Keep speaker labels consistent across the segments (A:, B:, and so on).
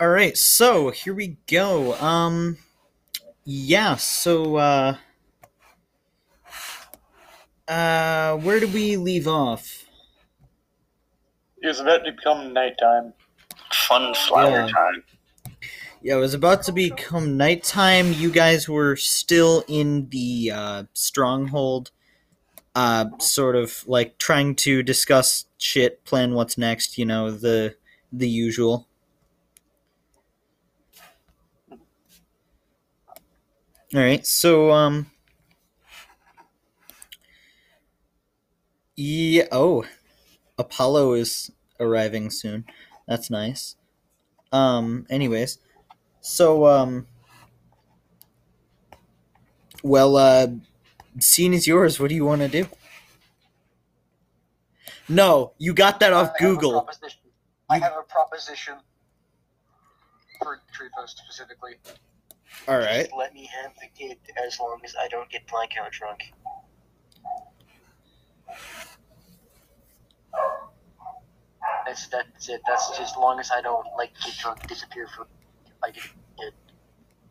A: All right, so here we go. Um, yeah. So, uh, uh, where do we leave off?
B: It was about to become nighttime.
C: Fun flower
A: Yeah.
C: time.
A: Yeah, it was about to become nighttime. You guys were still in the uh, stronghold, uh, sort of like trying to discuss shit, plan what's next. You know the the usual. All right, so um, yeah. Oh, Apollo is arriving soon. That's nice. Um. Anyways. So, um, well, uh, scene is yours. What do you want to do? No, you got that off
D: I
A: Google.
D: I have a proposition for Tripo specifically.
A: All right.
D: Just let me have the kid as long as I don't get blackout drunk. That's that's it. That's just as long as I don't like get drunk, disappear from. I get it.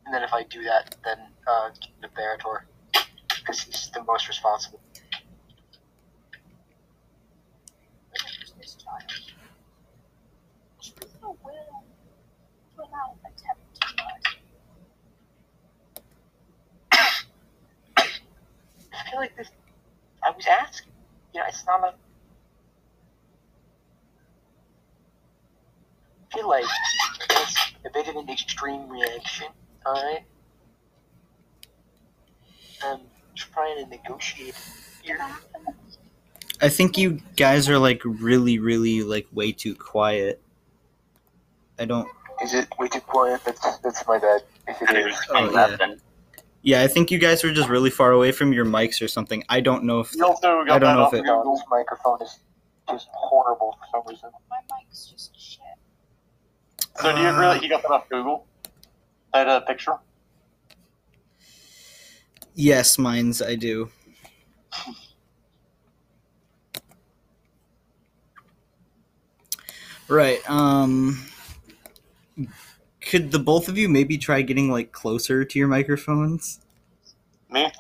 D: And then if I do that, then uh, the Barator, because he's the most responsible.
E: this child. Trina will to attempt to murder.
D: I feel like this. I was asking. You know, it's not a. I feel like it's a bit of an extreme reaction. Alright? I'm trying to negotiate here.
A: I think you guys are like really, really like way too quiet. I don't.
D: Is it way too quiet? That's, that's my bad. If it
C: And
D: is.
C: it's
A: Oh,
C: that
A: yeah.
C: Then.
A: Yeah, I think you guys were just really far away from your mics or something. I don't know if.
B: You also got
A: I don't know
B: off
A: if it-
B: Google.
D: This microphone is just horrible for some reason.
E: My mic's just shit.
B: So do you agree that he got that off Google? That uh, picture?
A: Yes, mines. I do. Right. Um. Could the both of you maybe try getting like closer to your microphones?
B: Me?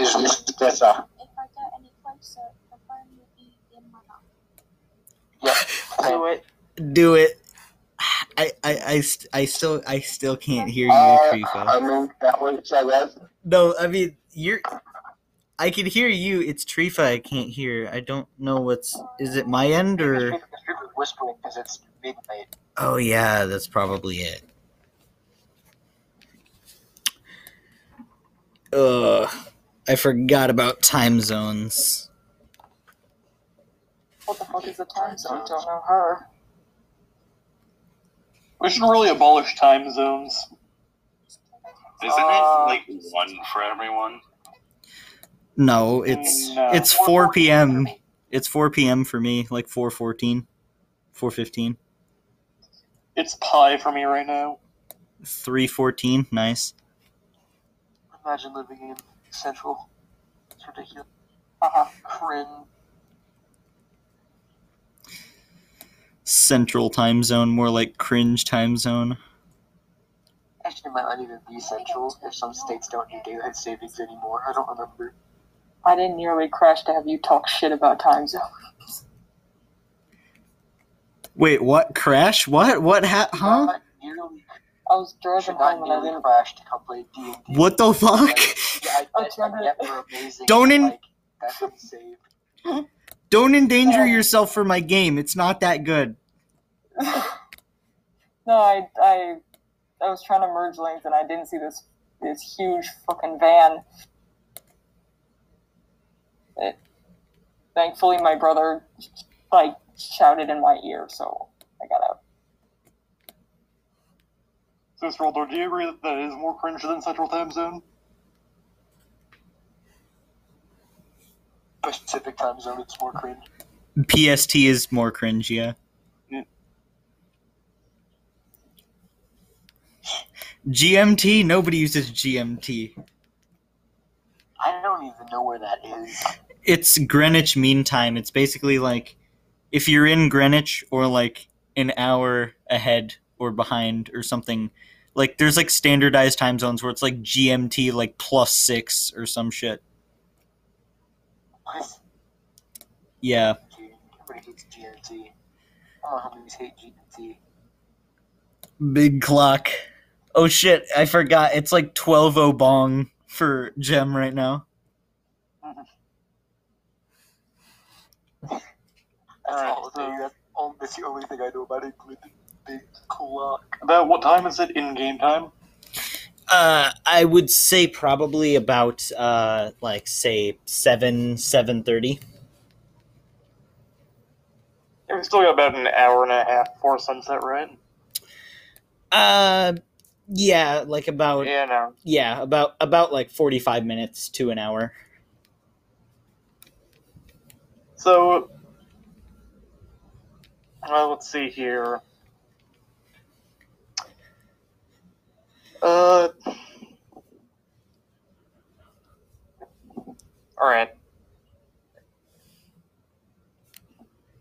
D: Is this that's
E: If I get any closer, the phone will be in my mouth.
D: yeah.
B: Do it.
A: Do it. I, I, I, st- I still I still can't hear you,
D: Uh,
A: Trifa.
D: I mean that works I guess.
A: No, I mean you're. I can hear you. It's Trifa. I can't hear. I don't know what's. Is it my end or?
D: It's whispering because it's midnight.
A: Oh yeah, that's probably it. Ugh, I forgot about time zones.
F: What the fuck is the time zone? Don't know her.
B: We should really abolish time zones.
C: Isn't
D: Uh,
C: it like one for everyone?
A: No, it's
B: No.
A: it's 4 p.m. It's 4 p.m. for me, like 4:14, 4:15,
B: It's pi for me right now.
A: 3:14. Nice.
D: Imagine living in Central. It's ridiculous.
B: Uh-huh.
D: Cringe.
A: Central time zone, more like cringe time zone.
D: Actually, it might not even be Central if some states don't do daylight savings anymore. I don't remember.
F: I didn't nearly crash to have you talk shit about time zones.
A: Wait, what? Crash? What? What? Ha- huh?
F: I was driving home and I
D: nearly
F: didn't.
D: crash to come play D&D.
A: What the fuck?
D: I,
F: I'm
D: I, I
F: to-
D: get we're amazing.
A: Don't in-
D: like, that's.
A: Don't endanger yourself for my game. It's not that good.
F: no, I, I, I was trying to merge lanes and I didn't see this this huge fucking van. It, thankfully, my brother like shouted in my ear, so I got out.
B: Sister Roldor, do you agree that that is more cringe than Central Time Zone?
D: Pacific time zone, it's more cringe.
A: PST is more cringe, yeah.
B: Yeah.
A: GMT? Nobody uses GMT.
D: I don't even know where that is.
A: It's Greenwich Mean Time. It's basically like if you're in Greenwich or like an hour ahead or behind or something. Like there's like standardized time zones where it's like GMT like plus six or some shit.
D: What?
A: Yeah.
D: Everybody hates GMT. All my homies hate GMT.
A: Big clock. Oh shit, I forgot. It's like 12 o bong for Gem right now.
D: That's
B: Alright,
D: all.
B: so-
D: That's, all, that's the only thing I know about it. Big clock.
B: About what time is it in game time?
A: Uh, I would say probably about uh, like say seven seven thirty.
B: We've still got about an hour and a half before sunset, right?
A: Uh, yeah, like about
B: Yeah, no.
A: yeah about about like forty five minutes to an hour.
B: So, well, let's see here. Uh, all right.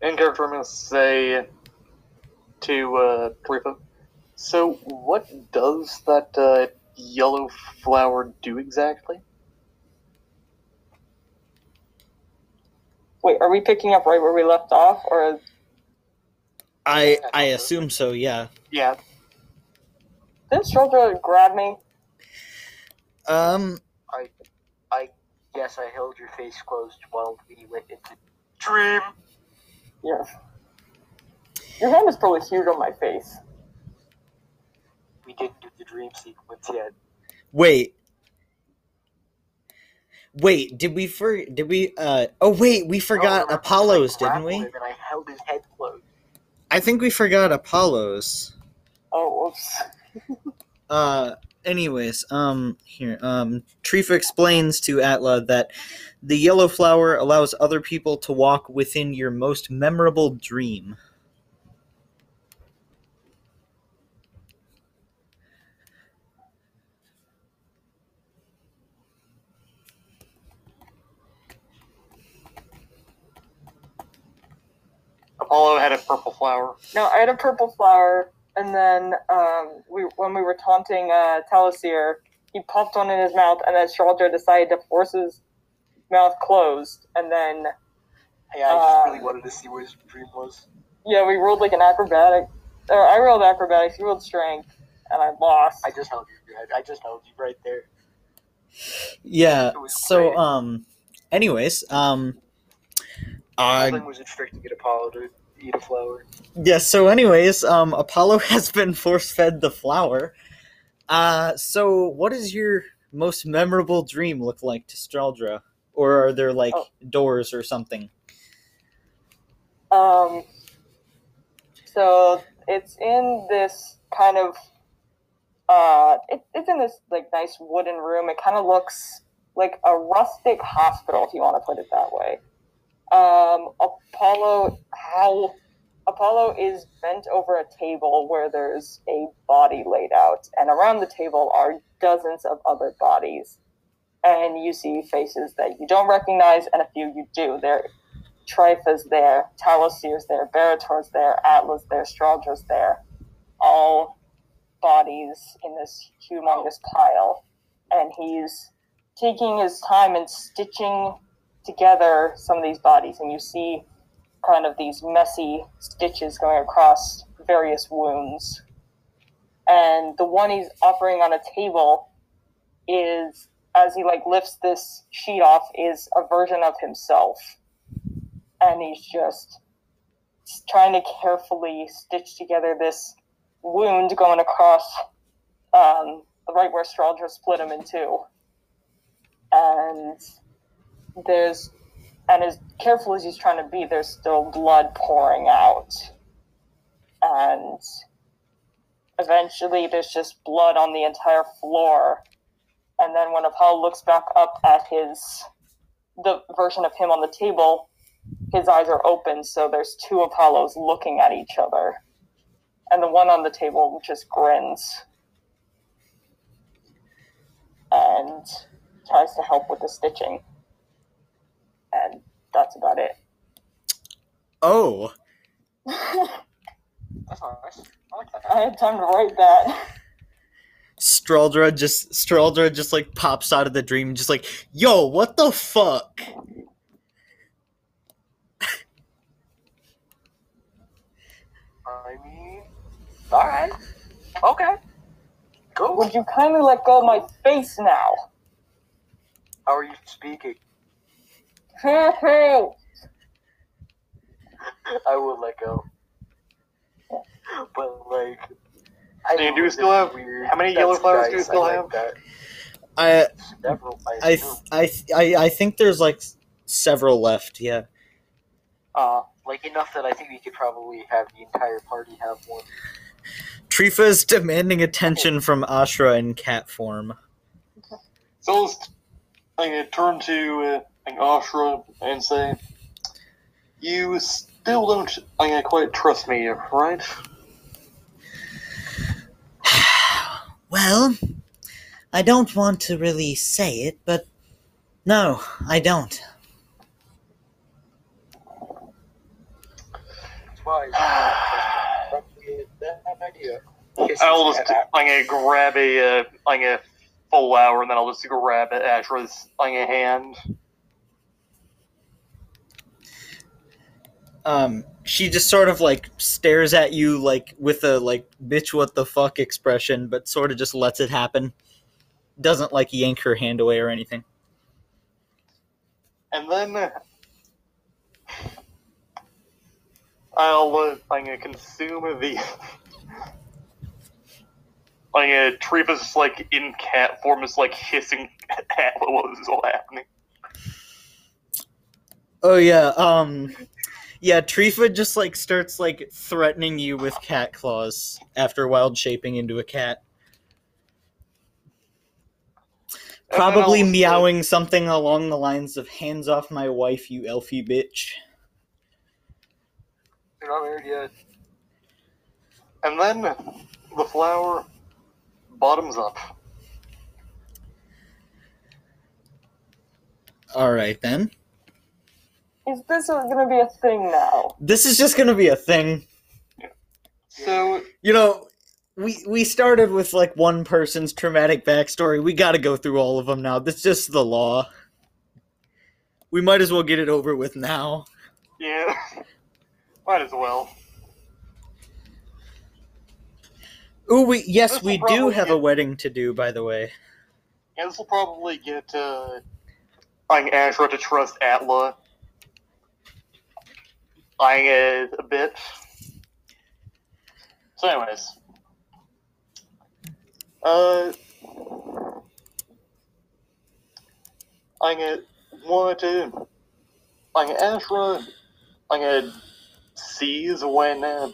B: In character, I'm gonna say to uh, Tarifa. So, what does that uh, yellow flower do exactly?
F: Wait, are we picking up right where we left off, or
A: I I assume so. Yeah.
B: Yeah,
F: didn't Stroldra grab me?
A: Um.
D: I I guess I held your face closed while we went into dream.
F: Yes. Your hand is probably huge on my face.
D: We didn't do the dream sequence yet.
A: Wait. Wait. Did we for? Did we? Uh. Oh wait. We forgot
D: No,
A: Apollo's, didn't we?
D: And I held his head closed.
A: I think we forgot Apollo's.
F: Oh, whoops.
A: Uh, anyways, um, here, um, Trifa explains to Atla that the yellow flower allows other people to walk within your most memorable dream.
B: Apollo had a purple flower.
F: No, I had a purple flower, and then um, we when we were taunting uh, Talisier, he popped one in his mouth, and then Stroldra decided to force his mouth closed, and then
D: Hey, I just
F: Uh,
D: really wanted to see what his dream was.
F: yeah, we rolled like an acrobatic. Or I rolled acrobatics, he rolled strength, and I lost.
D: I just held your head. I just held you right there.
A: Yeah. So,
D: great.
A: um, anyways, um,
D: The
A: uh,
D: thing was instructing get Apollo to eat a flower.
A: yeah. So, anyways, um, Apollo has been force fed the flower. Uh, so what does your most memorable dream look like to Straldra? Or are there like
F: Oh.
A: doors or something?
F: Um, so it's in this kind of, uh, it, it's in this like nice wooden room. It kind of looks like a rustic hospital, if you want to put it that way. Um, Apollo, how Apollo is bent over a table where there's a body laid out, and around the table are dozens of other bodies. And you see faces that you don't recognize, and a few you do. They're Trifa's there, Talosir's there, Barator's there, Atlas there, Straudra's there. All bodies in this humongous pile. And he's taking his time and stitching together some of these bodies. And you see kind of these messy stitches going across various wounds. And the one he's offering on a table is, as he like lifts this sheet off, is a version of himself and he's just trying to carefully stitch together this wound going across um, right where Straldra split him in two. And there's, and as careful as he's trying to be, there's still blood pouring out. And eventually there's just blood on the entire floor. And then when Apollo looks back up at his, the version of him on the table, his eyes are open, so there's two Apollos looking at each other. And the one on the table just grins and tries to help with the stitching. And that's about it.
A: Oh,
D: That's nice. I like that.
F: I had time to write that.
A: Straldra just Straldra just like pops out of the dream, just like, yo, what the fuck?
D: I mean, all right. Okay. Cool.
F: Would you kindly let go of my face now?
D: How are you speaking?
F: Hey,
D: I will let go. But like, I
B: Do you do still have-
D: weird.
B: how many
D: That's
B: yellow flowers do you still
D: I
B: have?
D: Like that.
A: I
D: Several. I,
A: I. I I I think there's like several left. Yeah.
D: uh, like enough that I think we could probably have the entire party have one.
A: Trifa's demanding attention from Ashra in cat form.
B: So let's I'm gonna turn to uh, like Ashra and say, "You still don't I'm gonna quite trust me, right?"
A: Well, I don't want to really say it, but no, I don't.
D: I don't trust you. That's a bad idea. Kisses
B: I'll just I'm gonna grab a uh, I'm gonna full hour and then I'll just grab Ashra's I'm gonna hand.
A: Um, she just sort of like stares at you like with a like bitch what the fuck expression, but sort of just lets it happen. Doesn't like yank her hand away or anything.
B: And then uh, I'll uh, I'm gonna consume the. I'm gonna just like in cat form, is like hissing at what was all happening.
A: Oh yeah, um yeah, Trifa just like starts like threatening you with cat claws after wild shaping into a cat. Probably meowing something along the lines of hands off my wife, you elfie bitch.
D: You're not married yet.
B: And then the flower bottoms up.
A: Alright then.
F: Is this gonna be a thing now?
A: This is just gonna be a thing.
B: So
A: You know, we we started with like one person's traumatic backstory. We got to go through all of them now. That's just the law. We might as well get it over with now.
B: yeah, might as well.
A: Ooh, we yes,
B: This
A: we do
B: probably
A: have a wedding to do, by the way.
B: Yeah, this will probably get uh, I'm Ashra to trust Atla. I uh, a bit. So, anyways, uh, I'm gonna want. I'm gonna Ashra. I'm gonna sees when uh,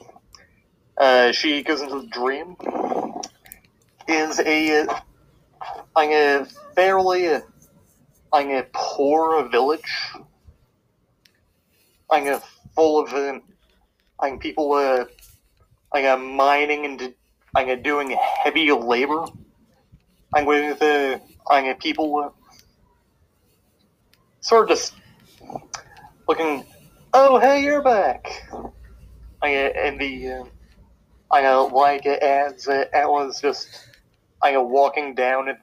B: uh, she goes into the dream is a uh, fairly I'm a poor village. I'm a full of uh, I'm people uh I'm a mining and I'm a doing heavy labor. I'm with uh, a people uh, sort of just looking. Oh, hey, you're back. I and the uh, I uh, like it as uh, I was just I uh, walking down it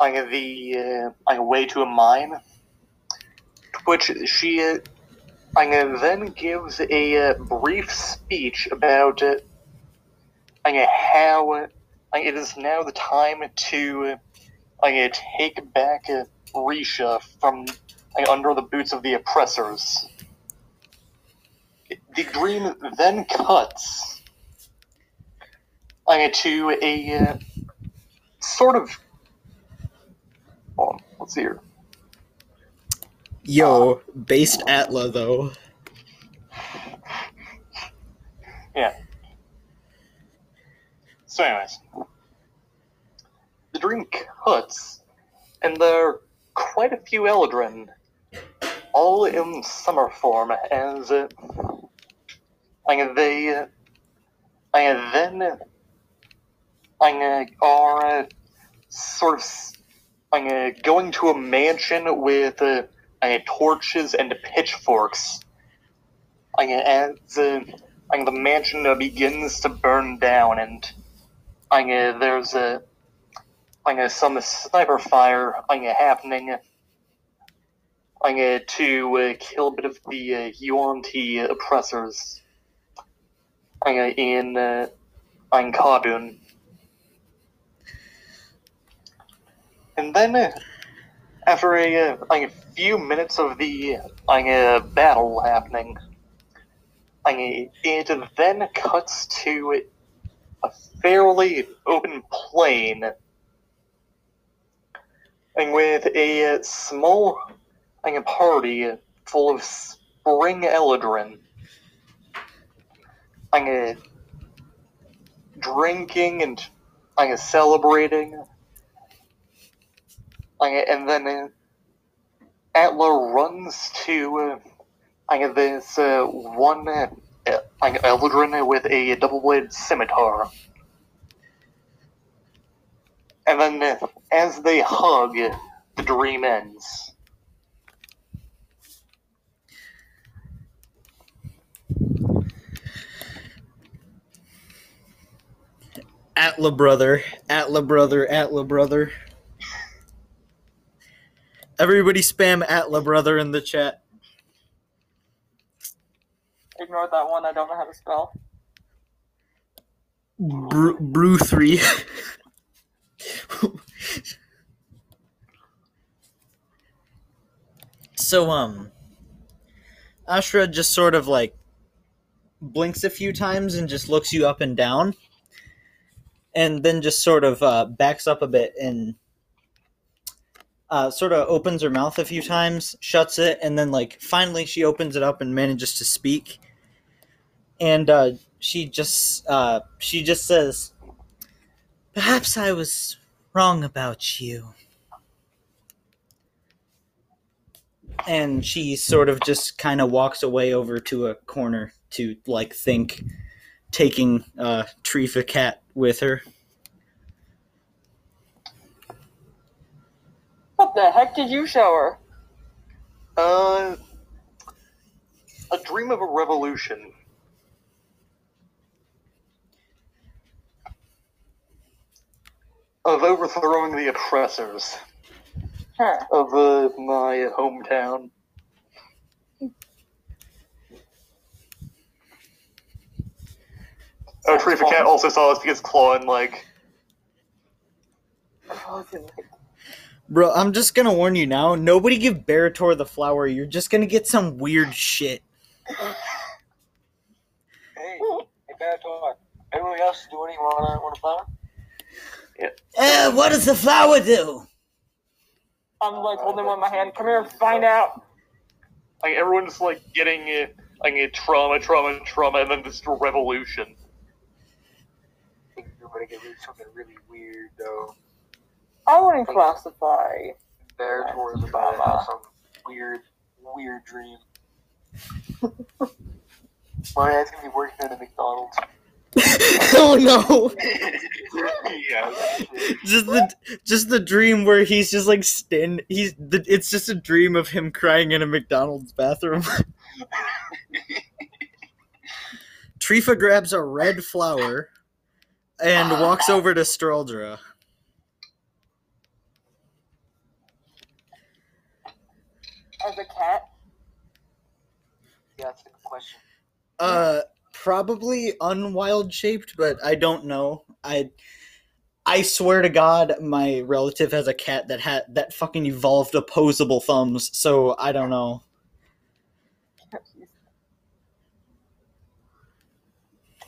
B: on the uh, on way to a mine, which she uh, then gives a uh, brief speech about uh, how uh, it is now the time to uh, uh, take back uh, Risha from under the boots of the oppressors. The dream then cuts to a uh, sort of Hold on, let's see here.
A: Yo, based Atla though. Yeah.
B: So, anyways, the dream cuts, and there are quite a few Eldrin, all in summer form, as uh, and they uh, and then and, uh, are uh, sort of uh, going to a mansion with uh, uh, torches and pitchforks. As uh, and the mansion begins to burn down, and and, there's a and, uh, some sniper fire and, happening and, to uh, kill a bit of the uh, Yuan-Ti oppressors and, in uh, in Kadun. And then, uh, after a, uh, like a few minutes of the like, battle happening, like, it then cuts to a fairly open plain, and with a small like, a party full of spring eldrin, like, drinking and like, celebrating. And then uh, Atla runs to uh, like, this uh, one uh, like Eldrin with a double-bladed scimitar. And then, as they hug, the dream ends.
A: Atla brother, Atla brother, Atla brother. Everybody spam Atla brother in the chat.
F: Ignore that one. I don't know how to spell.
A: Brew, brew three. so um, Ashra just sort of like blinks a few times and just looks you up and down, and then just sort of uh, backs up a bit and uh, sort of opens her mouth a few times, shuts it, and then like finally she opens it up and manages to speak. And uh, she just uh, she just says, "Perhaps I was wrong about you." And she sort of just kind of walks away over to a corner to like think, taking uh, Trifa cat with her.
F: What the heck did you show her?
B: Uh, a dream of a revolution. Of overthrowing the oppressors
F: Huh.
B: of uh, my hometown. Oh, Trifa Cat also saw us because claw and like.
A: Bro, I'm just gonna warn you now. Nobody give Barator the flower. You're just gonna get some weird shit.
D: Hey, hey, Bellator. Everybody else do anything want want a flower? Yeah.
A: Eh, what does the flower do?
F: I'm like holding one in my hand. Come here, and find out.
B: Like everyone's like getting it, like a trauma, trauma, trauma, and then this revolution.
D: I think you're gonna get really, something really weird though.
F: I wouldn't classify.
D: Bellator is about to have some weird, weird dream. My dad's gonna be working at a McDonald's.
A: oh no!
B: yeah.
A: Just the just the dream where he's just like stand. He's the, it's just a dream of him crying in a McDonald's bathroom. Trifa grabs a red flower and walks over to Stroldra.
F: As a cat,
D: Yeah, that's a good question.
A: Uh, probably unwild shaped, but I don't know. I I swear to God, my relative has a cat that had that fucking evolved opposable thumbs. So I don't know.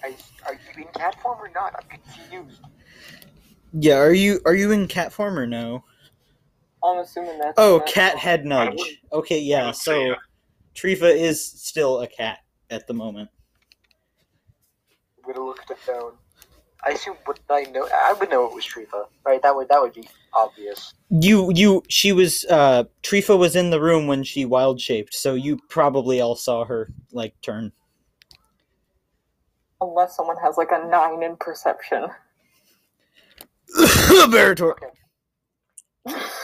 D: Are, are you in cat form or not? I'm confused.
A: Yeah, are you are you in cat form or no?
F: I'm assuming that's.
A: Oh, cat head nudge. Okay, yeah. So Trifa is still a cat at the moment.
D: I'm gonna look it down. I assume would I know? I would know it was Trifa, right? That would that would be obvious.
A: You you she was uh Trifa was in the room when she wild shaped, so you probably all saw her like turn.
F: Unless someone has like a nine in perception.
A: Barator.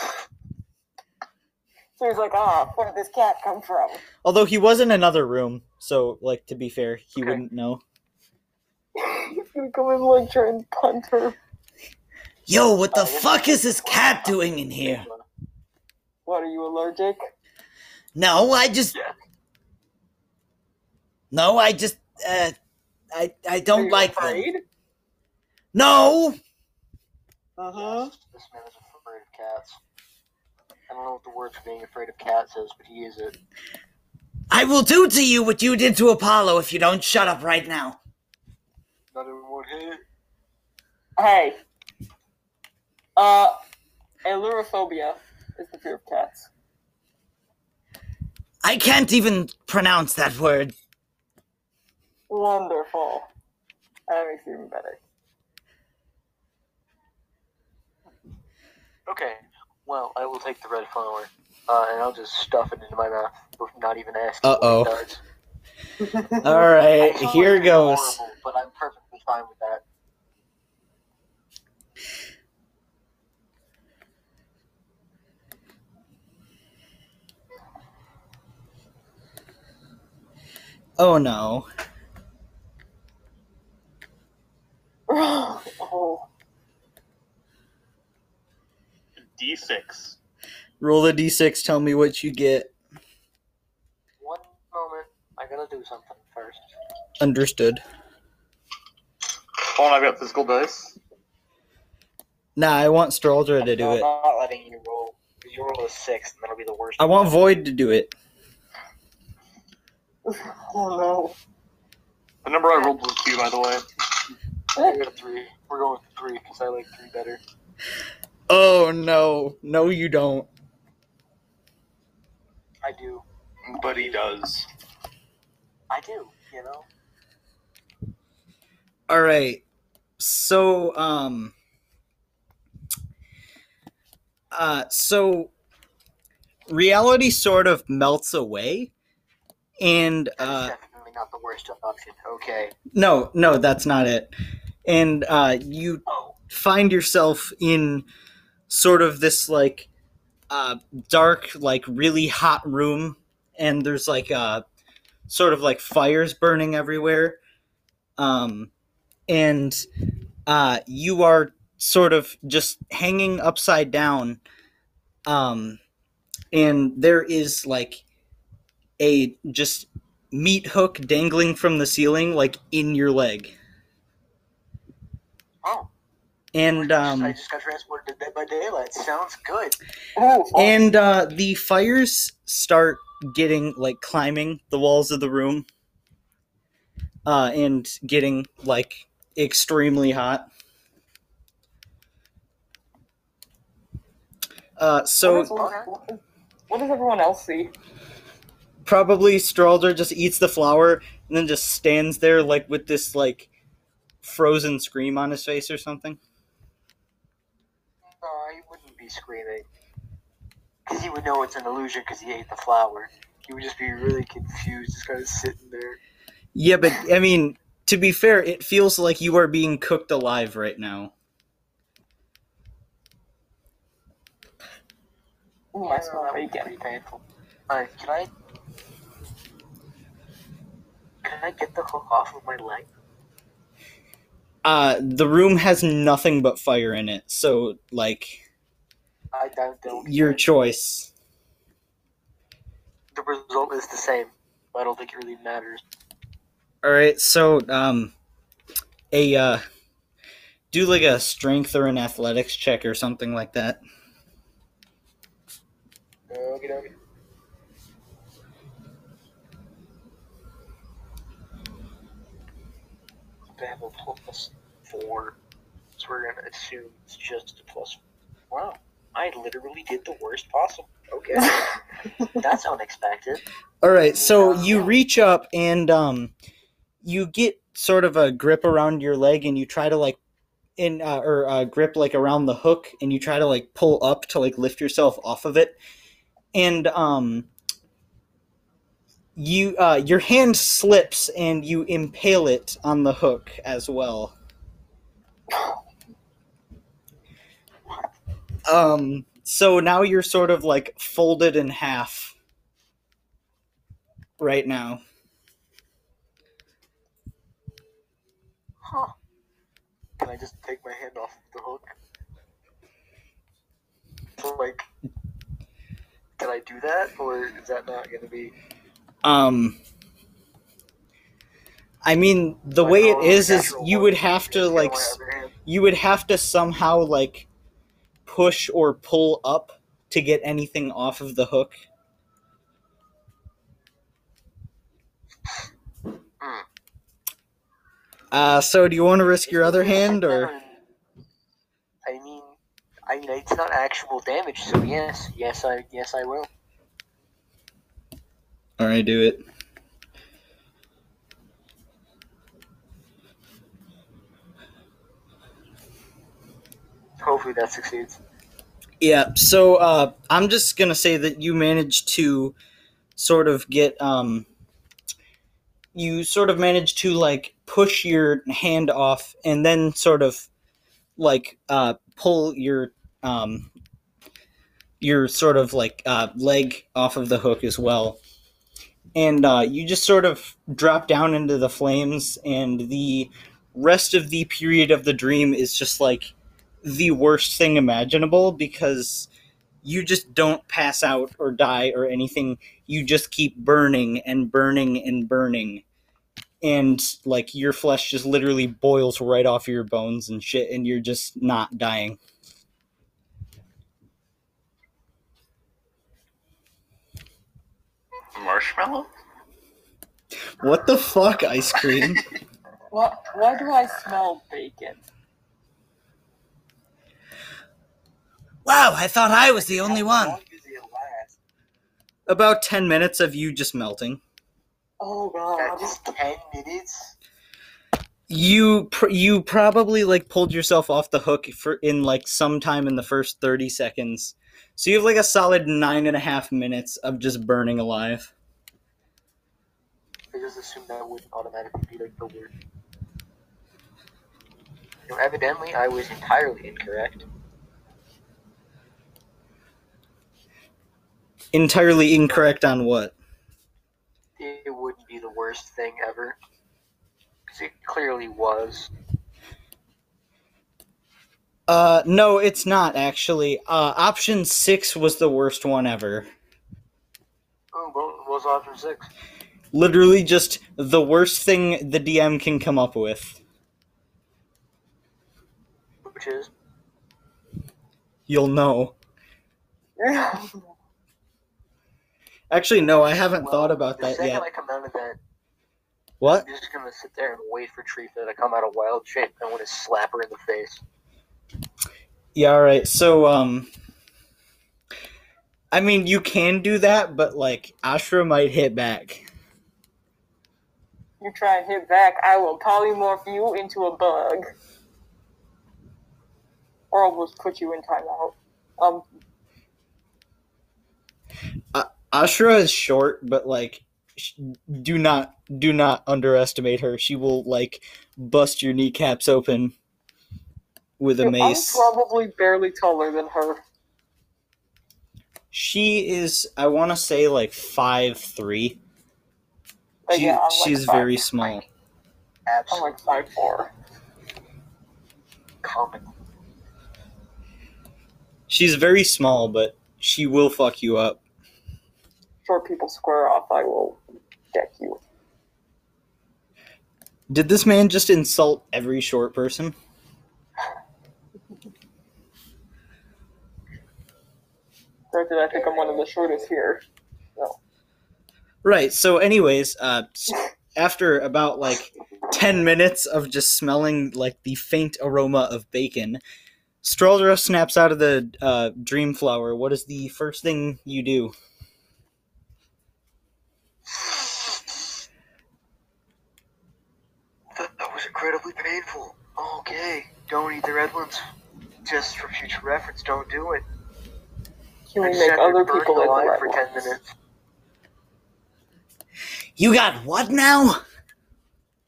F: So he's like, ah, where did this cat come from?
A: Although he was in another room, so like to be fair, he
D: Okay.
A: wouldn't know.
F: cat's gonna come in like try and punt her.
A: Yo, what the
D: Uh,
A: fuck is this cat doing in here?
F: What are you allergic?
A: No, I just.
D: Yeah.
A: No, I just. Uh, I I don't
F: you
A: like them. No.
F: Uh-huh.
D: Yes, this man is afraid of cats. I don't know what the word for being afraid of cats is, but he is it.
A: I will do to you what you did to Apollo if you don't shut up right now.
D: Not even one hit.
F: Hey. Uh, ailurophobia is the fear of cats.
A: I can't even pronounce that word.
F: Wonderful. That makes it even better.
D: Okay, well, I will take the red flower, uh, and I'll just stuff it into my mouth, with not even asking
A: Uh-oh.
D: what it does.
A: All
D: I
A: right,
D: know
A: here
D: it's
A: goes.
D: horrible, but I'm perfectly fine with that.
A: Oh no.
F: oh.
C: D6.
A: Roll the d6. Tell me what you get.
D: One moment, I gotta do something first.
A: Understood.
B: Oh, and I've got physical dice.
A: Nah, I want Straldra to do it.
D: I'm not letting you roll. 'cause You roll a six, and that'll be the worst.
A: I want Void to do it.
F: Oh no.
B: The number I rolled was two, by the way.
D: I got a three. We're going with three because I like three better.
A: Oh no. No, you don't.
D: I do.
C: But he does.
D: I do. You know.
A: All right. So, um, uh, so reality sort of melts away, and uh,
D: definitely not the worst option. Okay.
A: no, no, that's not it. And uh, you
D: Oh.
A: find yourself in sort of this like uh, dark, like really hot room, and there's like uh, sort of like fires burning everywhere. Um, and uh, you are sort of just hanging upside down. Um, and there is like a just meat hook dangling from the ceiling, like in your leg. And
D: I
A: um,
D: just got transported to Dead by Daylight. Sounds good.
F: Oh, oh.
A: and uh, the fires start getting like climbing the walls of the room uh, and getting like extremely hot uh, so
F: what, does, what- what does everyone else see?
A: probably Stralder just eats the flower and then just stands there like with this like frozen scream on his face or something
D: No, he wouldn't be screaming. Because he would know it's an illusion because he ate the flower. He would just be really confused, just kind of sitting there.
A: yeah but i mean to be fair it feels like you are being cooked alive right now
F: Ooh, I smell
D: That pretty painful. Alright, can I... Can I get the hook off of my leg?
A: uh the room has nothing but fire in it so like
D: I don't, don't
A: your choice
D: The result is the same. I don't think it really matters.
A: all right so um a uh do like a strength or an athletics check or something like that
D: Okie dokie. They have a plus four, so we're gonna assume it's just a plus. Wow, I literally did the worst possible. Okay, that's unexpected.
A: all right so you reach up and um you get sort of a grip around your leg and you try to like in uh, or uh, grip like around the hook and you try to like pull up to like lift yourself off of it and um you uh your hand slips and you impale it on the hook as well um so now you're sort of like folded in half right now
D: Huh. can I just take my hand off the hook? So, like, can I do that, or is that not going to be?
A: Um, I mean, the
D: like,
A: way it
D: how
A: is is you would have to like
D: get
A: s-
D: my other hand?
A: you would have to somehow like push or pull up to get anything off of the hook. Uh, so do you want to risk your other hand or?
D: I mean, I mean, it's not actual damage, so yes, yes, I, yes, I will.
A: All right, do it.
D: Hopefully that succeeds.
A: Yeah. So uh, I'm just gonna say that you managed to sort of get um, you sort of managed to like push your hand off and then sort of like uh, pull your um, your sort of like uh, leg off of the hook as well. And uh, you just sort of drop down into the flames, and the rest of the period of the dream is just like the worst thing imaginable because you just don't pass out or die or anything. You just keep burning and burning and burning. And like your flesh just literally boils right off your bones and shit, and you're just not dying.
C: Marshmallow?
A: What the fuck, ice cream?
F: What? Why do I smell bacon?
A: Wow, I thought I was the only one.
D: long does it last?
A: About 10 minutes of you just melting.
F: Oh god.
D: just ten minutes.
A: You pr- you probably like pulled yourself off the hook for in like some time in the first 30 seconds. So you have like a solid nine and a half minutes of just burning alive.
D: I just assumed that wouldn't automatically be like the word. You know, evidently, I was entirely incorrect.
A: Entirely incorrect on what?
D: It wouldn't be the worst thing ever. Because it clearly was.
A: Uh, no, it's not actually. Uh, option six was the worst one ever.
D: Oh, what was option six?
A: Literally just the worst thing the DM can come up with.
D: Which is?
A: You'll know. Actually, no, I haven't
D: Well,
A: thought about
D: the
A: that yet.
D: I come out of that,
A: What?
D: I'm just gonna sit there and wait for Trifa to come out of wild shape. I want to slap her in the face.
A: Yeah, alright. So, um. I mean, you can do that, but, like, Ashra might hit back.
F: you try and hit back, I will polymorph you into a bug. Or I'll just put you in timeout. Um,
A: Ashra is short, but, like, sh- do not do not underestimate her. She will, like, bust your kneecaps open with a
F: I'm
A: mace.
F: probably barely taller than her.
A: She is, I want to say, like, five three. She,
F: yeah, like
A: she's
F: five-
A: very small.
F: I'm like five four.
D: common.
A: She's very small, but she will fuck you up.
F: People square off, I will deck you.
A: Did this man just insult every short person?
F: Granted, I think I'm one of the shortest here. No.
A: Right. So, anyways, uh, after about like ten minutes of just smelling like the faint aroma of bacon, Straldra snaps out of the uh, dream flower. What is the first thing you do?
D: That, that was incredibly painful. Okay, don't eat the red ones. Just for future reference, don't do it.
F: Can we
D: I
F: make other people like
D: alive
F: right
D: for
F: ones?
D: ten minutes.
A: You got what now?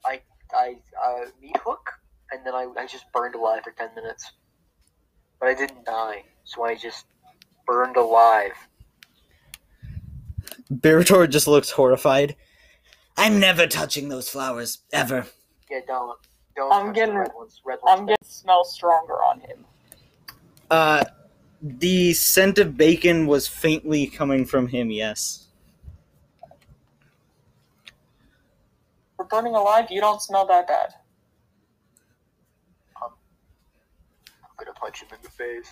D: I I uh, meat hook, and then I, I just burned alive for ten minutes. But I didn't die, so I just burned alive.
A: Barator just looks horrified. I'm never touching those flowers ever.
D: Yeah, don't. Don't
F: I'm getting-
D: red ones. Red ones
F: I'm getting smell stronger on him.
A: Uh, the scent of bacon was faintly coming from him. Yes.
F: We're burning alive, you don't smell that bad.
D: I'm gonna punch him in the face.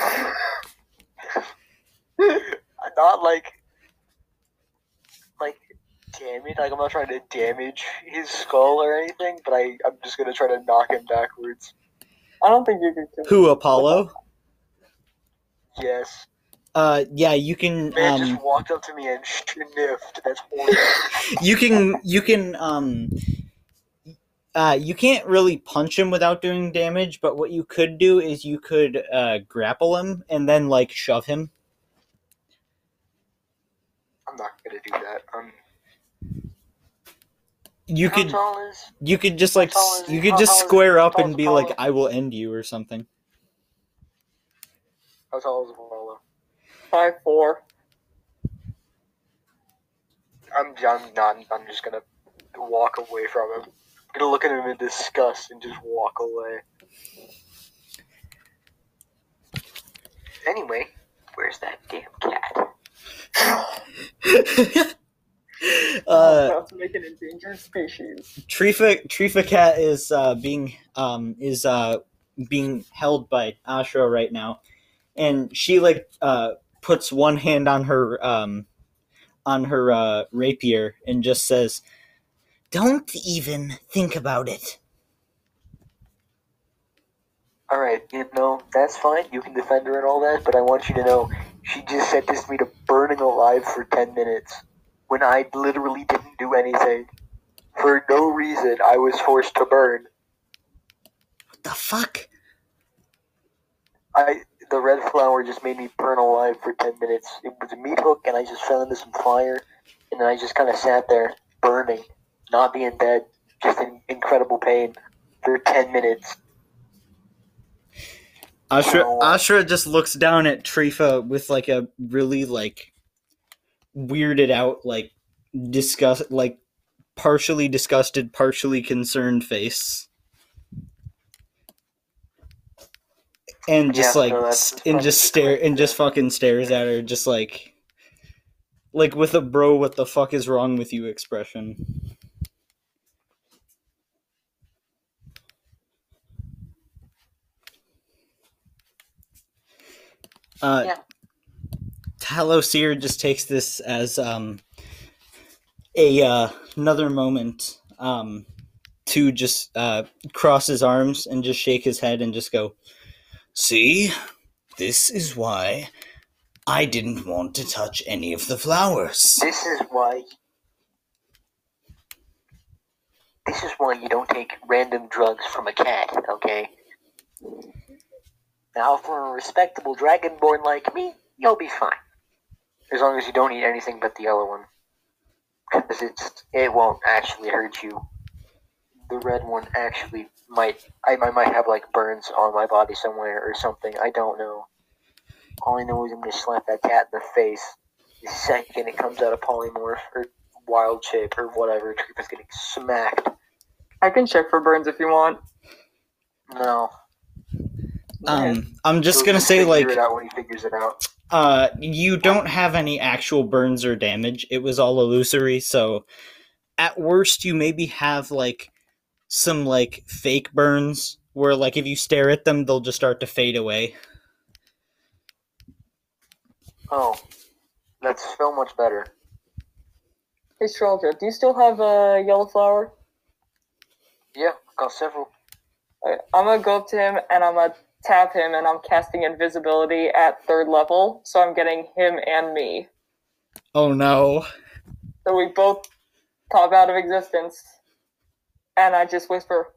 D: not like like damage. Like I'm not trying to damage his skull or anything, but I I'm just gonna try to knock him backwards.
F: I don't think you can kill
A: Who Apollo?
D: Yes.
A: Uh, yeah, you can.
D: Man
A: Um,
D: just walked up to me and sniffed. That's horrible.
A: you can. You can. Um. Uh, you can't really punch him without doing damage, but what you could do is you could uh, grapple him and then like shove him.
D: I'm not gonna do that. Um,
A: You
D: how
A: could.
D: is?
A: You could just like.
D: How tall
A: s-
D: is
A: You could just
D: tall is-
A: square up and be like, "I will end you" or something.
D: How tall is Apollo?
F: five four.
D: I'm, I'm not. I'm just gonna walk away from him. I'm gonna look at him in disgust and just walk away. Anyway, where's that damn cat?
A: uh,
F: about to make an endangered species.
A: Trifa Trifa Cat is uh, being um, is uh, being held by Ashra right now, and she like uh, puts one hand on her um, on her uh, rapier and just says, "Don't even think about it."
D: Alright, you know, that's fine. You can defend her and all that, but I want you to know she just sentenced me to burning alive for 10 minutes when I literally didn't do anything. For no reason, I was forced to burn.
A: What the fuck?
D: I the red flower just made me burn alive for ten minutes. It was a meat hook, and I just fell into some fire, and then I just kind of sat there burning, not being dead, just in incredible pain for ten minutes.
A: Ashra
D: Oh.
A: Ashra just looks down at Trifa with like a really like weirded out like disgust like partially disgusted, partially concerned face. And just
D: Yeah,
A: like
D: no,
A: st- and just stare and just fucking stares at her just like like with a bro what the fuck is wrong with you expression. Uh,
F: Yeah.
A: Talosir just takes this as um, a uh, another moment um, to just uh, cross his arms and just shake his head and just go, "See, this is why I didn't want to touch any of the flowers."
D: This is why. This is why you don't take random drugs from a cat, okay? Now, for a respectable dragonborn like me, you'll be fine. As long as you don't eat anything but the yellow one. Because it's, it won't actually hurt you. The red one actually might, I, I might have like burns on my body somewhere or something. I don't know. All I know is I'm going to slap that cat in the face the second it comes out of polymorph or wild shape or whatever, Tripa's getting smacked.
F: I can check for burns if you want.
D: No.
A: Um, I'm just
D: He'll
A: gonna say
D: figure
A: like
D: it out when he figures it out.
A: Uh, you don't have any actual burns or damage. It was all illusory, so at worst, you maybe have like some like fake burns where like if you stare at them, they'll just start to fade away.
D: Oh, that's so much better.
F: Hey, Strelja, do you still have a yellow flower?
D: Yeah, got several.
F: Alright, I'm gonna go up to him and I'm gonna tap him and I'm casting invisibility at third level, so I'm getting him and me.
A: Oh no!
F: So we both pop out of existence. And I just whisper,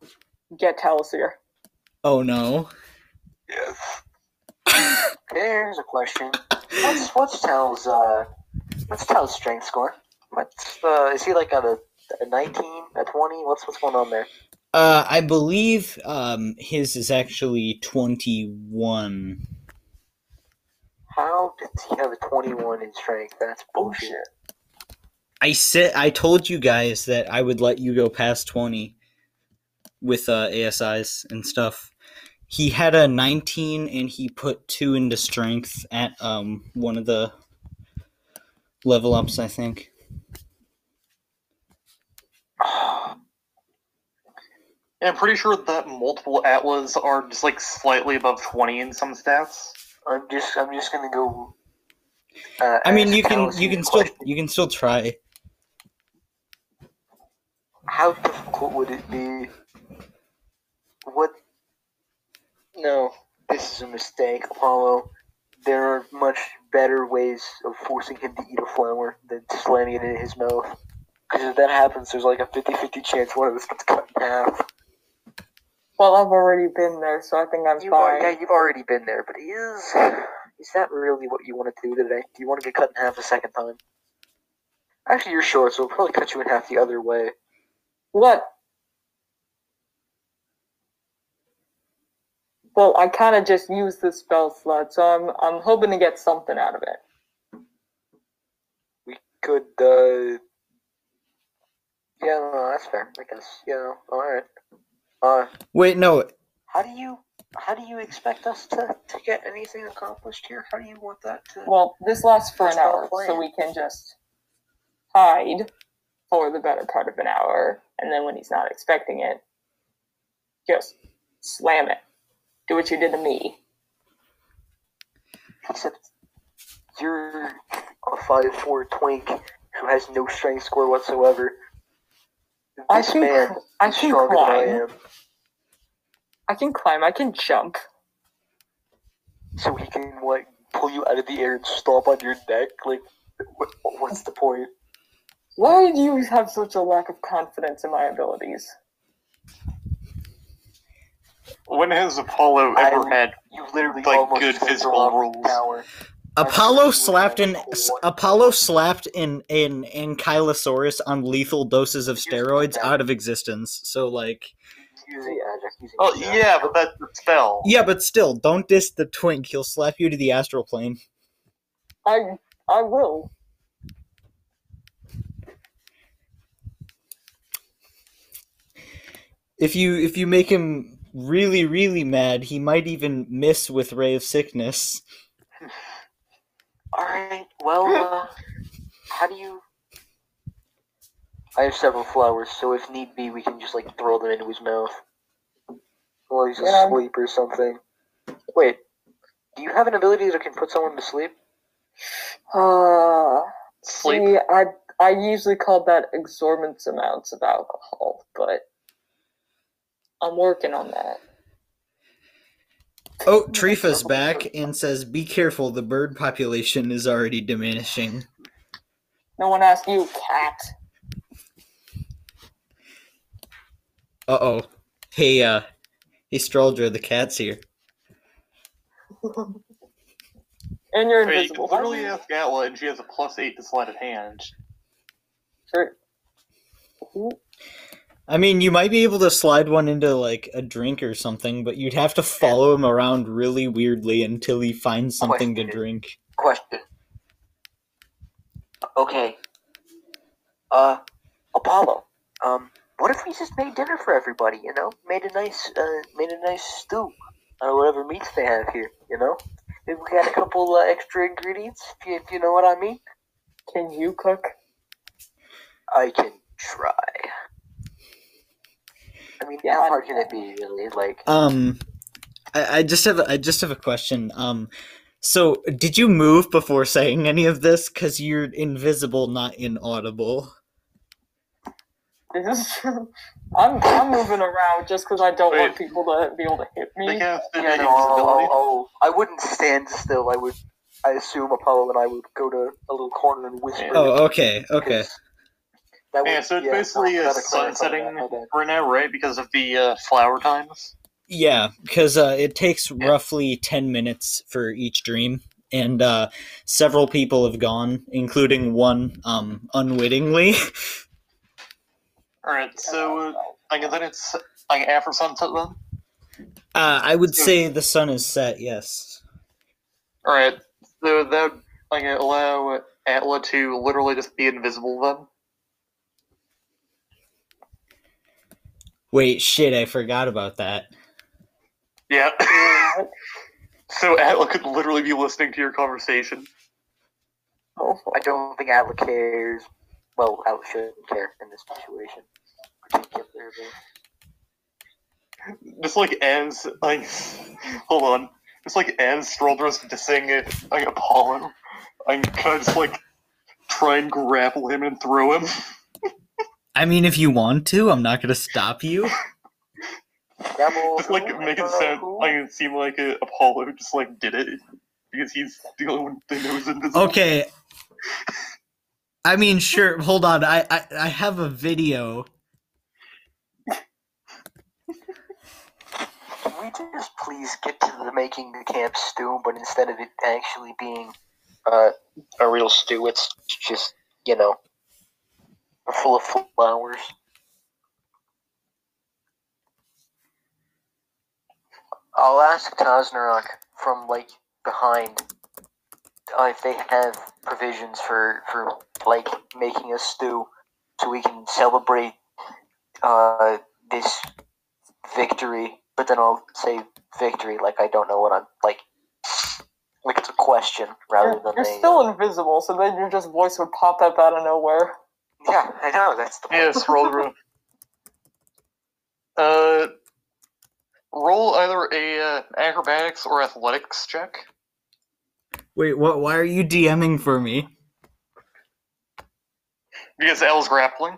F: get Talosir.
A: Oh no!
D: Yes. There's a question. What's what's Tal's uh what's Tal's strength score? What's uh is he like at a, a nineteen, a twenty? What's what's going on there?
A: Uh, I believe um his is actually twenty one.
D: How does he have a twenty one in strength? That's bullshit.
A: I said I told you guys that I would let you go past twenty. with uh, ASIs and stuff. He had a 19 and he put two into strength at um one of the level ups, I think.
B: And I'm pretty sure that multiple Atlas are just like slightly above 20 in some stats.
D: I'm just I'm just gonna go. Uh,
A: I mean, you can you
D: a
A: can still you can still try.
D: How difficult would it be? What? No, this is a mistake, Apollo. There are much better ways of forcing him to eat a flower than slamming it in his mouth. Because if that happens, there's like a 50 50 chance one of us gets cut in half.
F: Well, I've already been there, so I think I'm
D: You are,
F: fine.
D: yeah, you've already been there, but is is that really what you want to do today? Do you want to get cut in half a second time? Actually, you're short, so we'll probably cut you in half the other way.
F: What? Well, I kind of just used the spell slot, so I'm I'm hoping to get something out of it.
D: We could, uh. Yeah, no, that's fair. I guess. Yeah, alright. Uh,
A: Wait, no.
D: how do you. How do you expect us to, to get anything accomplished here? How do you want that to.
F: Well, this lasts for an hour,
D: plan.
F: so we can just hide for the better part of an hour, and then when he's not expecting it, just slam it. Do what you did to me.
D: Except you're a 5'4 twink who has no strength score whatsoever.
F: I
D: This
F: can
D: man
F: cl- I can
D: stronger I
F: climb. I can climb. I can jump.
D: So he can, like, pull you out of the air and stomp on your neck? Like, what, what's the point?
F: Why do you have such a lack of confidence in my abilities?
B: When has Apollo ever
D: I-
B: had
D: You literally
B: Like, good physical
D: draw
B: rules.
D: Power.
A: Apollo slapped an Apollo slapped an an Ankylosaurus on lethal doses of steroids out of existence. So like,
D: Using magic. Using
B: Oh yeah, but that's the spell.
A: yeah, but still, don't diss the twink. He'll slap you to the astral plane.
F: I I will.
A: If you if you make him really really mad, he might even miss with ray of sickness.
D: Alright, well, uh, how do you. I have several flowers, so if need be, we can just, like, throw them into his mouth. While he's
F: Yeah.
D: asleep or something. Wait, do you have an ability that can put someone to sleep?
F: Uh,
B: Sleep.
F: see, I I usually call that exorbitant amounts of alcohol, but I'm working on that.
A: Oh, Trifa's back and says, "Be careful. The bird population is already diminishing."
F: No one asked you, cat.
A: Uh oh. Hey, uh, hey, Stroldra, the cat's here.
F: And you're
B: I mean, you can
F: invisible.
B: literally ask Atla, and she has a plus eight to sleight of hand.
F: Sure.
A: I mean, you might be able to slide one into like a drink or something, but you'd have to follow him around really weirdly until he finds something to drink.
D: Question. Okay. Uh, Apollo. Um, what if we just made dinner for everybody? You know, made a nice, uh, made a nice stew, or whatever meats they have here. You know, maybe we got a couple uh, extra ingredients. If you, if you know what I mean.
F: Can you cook?
D: I can try. I mean,
F: Yeah,
D: how hard can it be, really? Like,
A: Um, I, I just have I just have a question. Um, so did you move before saying any of this? Cause you're invisible, not inaudible.
F: This is true. I'm I'm moving around just because I don't want people to be able to hit
B: They
F: me.
B: have
D: yeah, no, oh, oh, I wouldn't stand still. I would. I assume Apollo and I would go to a little corner and whisper.
A: Oh, okay, okay.
D: 'Cause That
B: Yeah,
D: would-
B: so it's
D: yeah,
B: basically
D: no,
B: uh,
D: gotta
B: sunsetting
D: that,
B: right now, right? Because of the uh, flower times.
A: Yeah, because uh, it takes roughly 10 minutes for each dream, and uh, several people have gone, including one um, unwittingly.
B: Alright, so uh, I guess then it's like after sunset then?
A: Uh, I would say the sun is set, yes.
B: Alright, so that would like allow Atla to literally just be invisible then?
A: Wait, shit, I forgot about that.
B: Yeah. so Atla could literally be listening to your conversation.
F: Oh.
D: I don't think Atla cares. Well, Atla shouldn't care in this situation. Particularly.
B: Just like as like hold on. Just like as Stroldros dissing it like Apollo, I'm kind of just like try and grapple him and throw him.
A: I mean, if you want to, I'm not gonna stop you.
D: Devil,
B: Just like make it sound like it seem like uh, Apollo just like did it because he's the only one that knows invisible.
A: Okay. I mean, sure. Hold on. I I, I have a video.
D: Can we just please get to the making the camp stew, but instead of it actually being uh, a real stew, it's just, you know, full of flowers. I'll ask Taznarok from, like, behind uh, if they have provisions for, for, like, making a stew so we can celebrate uh, this victory, but then I'll say victory like I don't know what I'm like. Like it's a question rather
F: You're,
D: than
F: you're
D: a.
F: still invisible, so then your just voice would pop up out of nowhere.
D: Yeah, I know that's the point.
B: Yes, roll the room. Uh, roll either a uh, acrobatics or athletics check.
A: Wait, what? Why are you DMing for me?
B: Because L's grappling.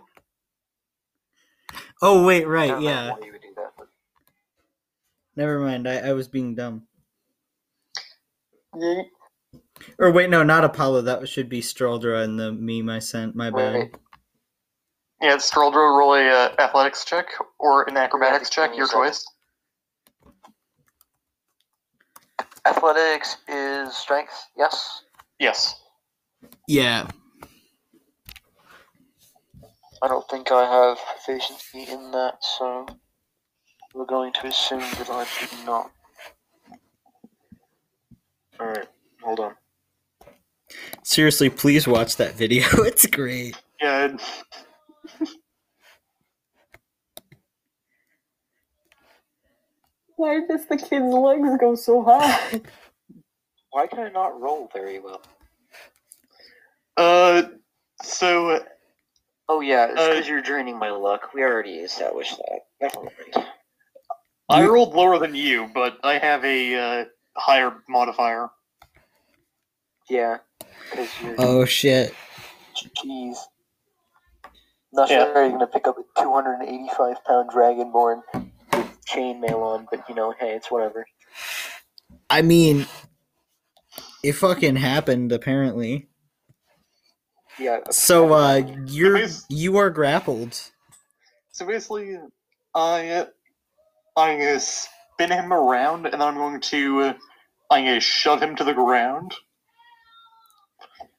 A: Oh wait, right,
D: don't
A: yeah.
D: why you would do that, but-
A: Never mind. I, I was being dumb.
F: Yeet.
A: Or wait, no, not Apollo. That should be Stroldra and the meme I sent. My bad.
D: Wait.
B: Yeah, Stroldro, roll a uh, athletics check or an acrobatics check, your choice.
D: Athletics is strength. Yes.
B: Yes.
A: Yeah.
D: I don't think I have proficiency in that, so we're going to assume that I do not. Alright, hold on.
A: Seriously, please watch that video. It's great.
B: Yeah. it-
F: Why does the kid's legs go so high?
D: Why can I not roll very well?
B: Uh, so
D: Oh yeah, it's
B: Uh,
D: because you're draining my luck. We already established that. Never mind.
B: I
A: You-
B: rolled lower than you, but I have a uh, higher modifier.
D: Yeah, you're
A: Oh shit.
D: cheese. Not
B: Yeah.
D: sure you're gonna pick up a 285 pound dragonborn with chainmail on, but you know, hey, it's whatever.
A: I mean, it fucking happened apparently.
D: Yeah.
A: So uh, you're you are grappled.
B: So basically, I I'm gonna spin him around, and then I'm going to I'm gonna shove him to the ground.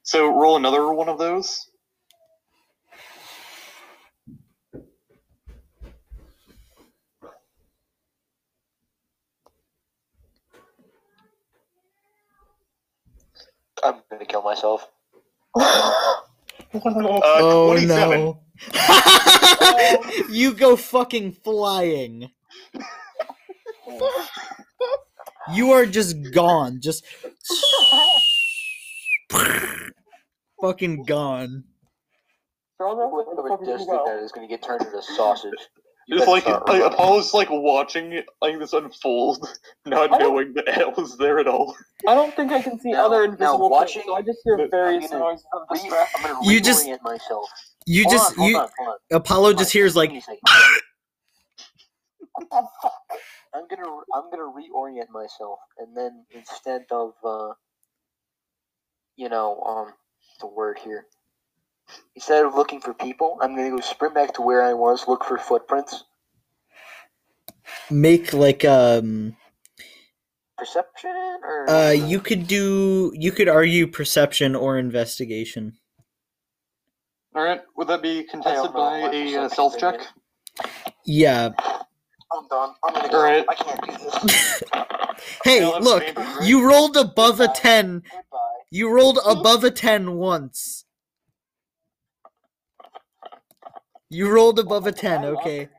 B: So roll another one of those.
D: I'm gonna kill myself.
B: Uh,
A: oh
B: 27.
A: no. you go fucking flying. You are just gone. Just fucking gone.
F: Stronger? Where the
D: Whoever
F: fuck did
D: does
F: you
D: that is gonna get turned into sausage. You
B: Just like,
D: start
B: like
D: running.
B: Apollo's like watching like this unfold, not knowing that Al was there at all.
F: I don't think I can see
D: Now-
F: other
D: now
F: invisible
D: watching-
F: things, so I just hear
B: I'm
F: various
D: gonna
F: noises of
D: Re-
F: distress.
D: I'm gonna
A: You just-
D: reorient myself.
A: You
D: Hold
A: just
D: on, hold
A: you
D: on, hold on.
A: Apollo just hears like
D: Give me a second.
F: What the fuck?
D: I'm gonna I'm gonna reorient myself, and then instead of uh, you know, um, the word here. Instead of looking for people, I'm gonna go sprint back to where I was, look for footprints.
A: make like um
D: Perception, or
A: uh you could do you could argue perception or investigation.
B: All right, would that be contested by a uh,
D: perception
B: stealth
D: it
B: check?
A: Yeah.
D: I'm done. I'm gonna go.
B: Alright.
D: I can't do this.
A: Hey, look, you rolled above a 10. You rolled above a 10 once. You rolled above a 10, okay.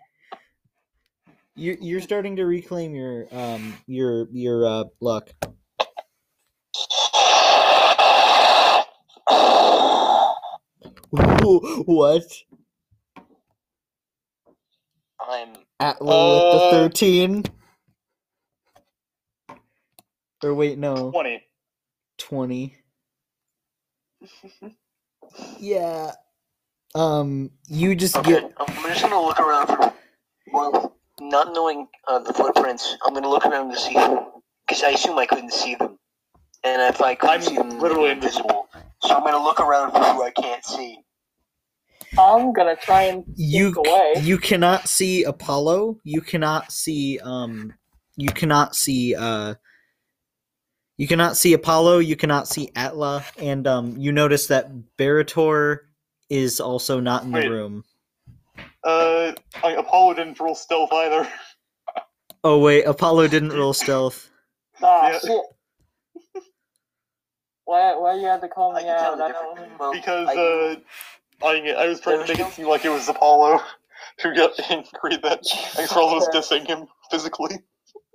A: You're you're starting to reclaim your um your your uh luck. what?
D: I'm
A: with the
B: Uh,
A: thirteen. Or wait, no,
B: 20.
A: twenty. Yeah. Um, you just
D: okay.
A: get
D: I'm just gonna look around for well, not knowing uh, the footprints. I'm gonna look around to see because I assume I couldn't see them, and if I couldn't
B: I'm
D: see them,
B: literally
D: were invisible. So I'm gonna look around for who I can't see.
F: I'm gonna try and
A: you
F: sneak away.
A: you cannot see Apollo. You cannot see um you cannot see uh you cannot see Apollo, you cannot see Atla, and um you notice that Barator is also not in the
B: Wait.
A: room.
B: Uh, I, Apollo didn't roll stealth either.
A: Oh wait, Apollo didn't roll stealth.
F: Ah,
B: Yeah.
F: shit. Why, why you had to call me
D: can
F: out?
D: the
F: I
D: difference.
F: don't.
D: Well,
B: Because,
D: I,
B: uh, I, I was trying to make it seem like it was Apollo who got angry that Axel was dissing him physically.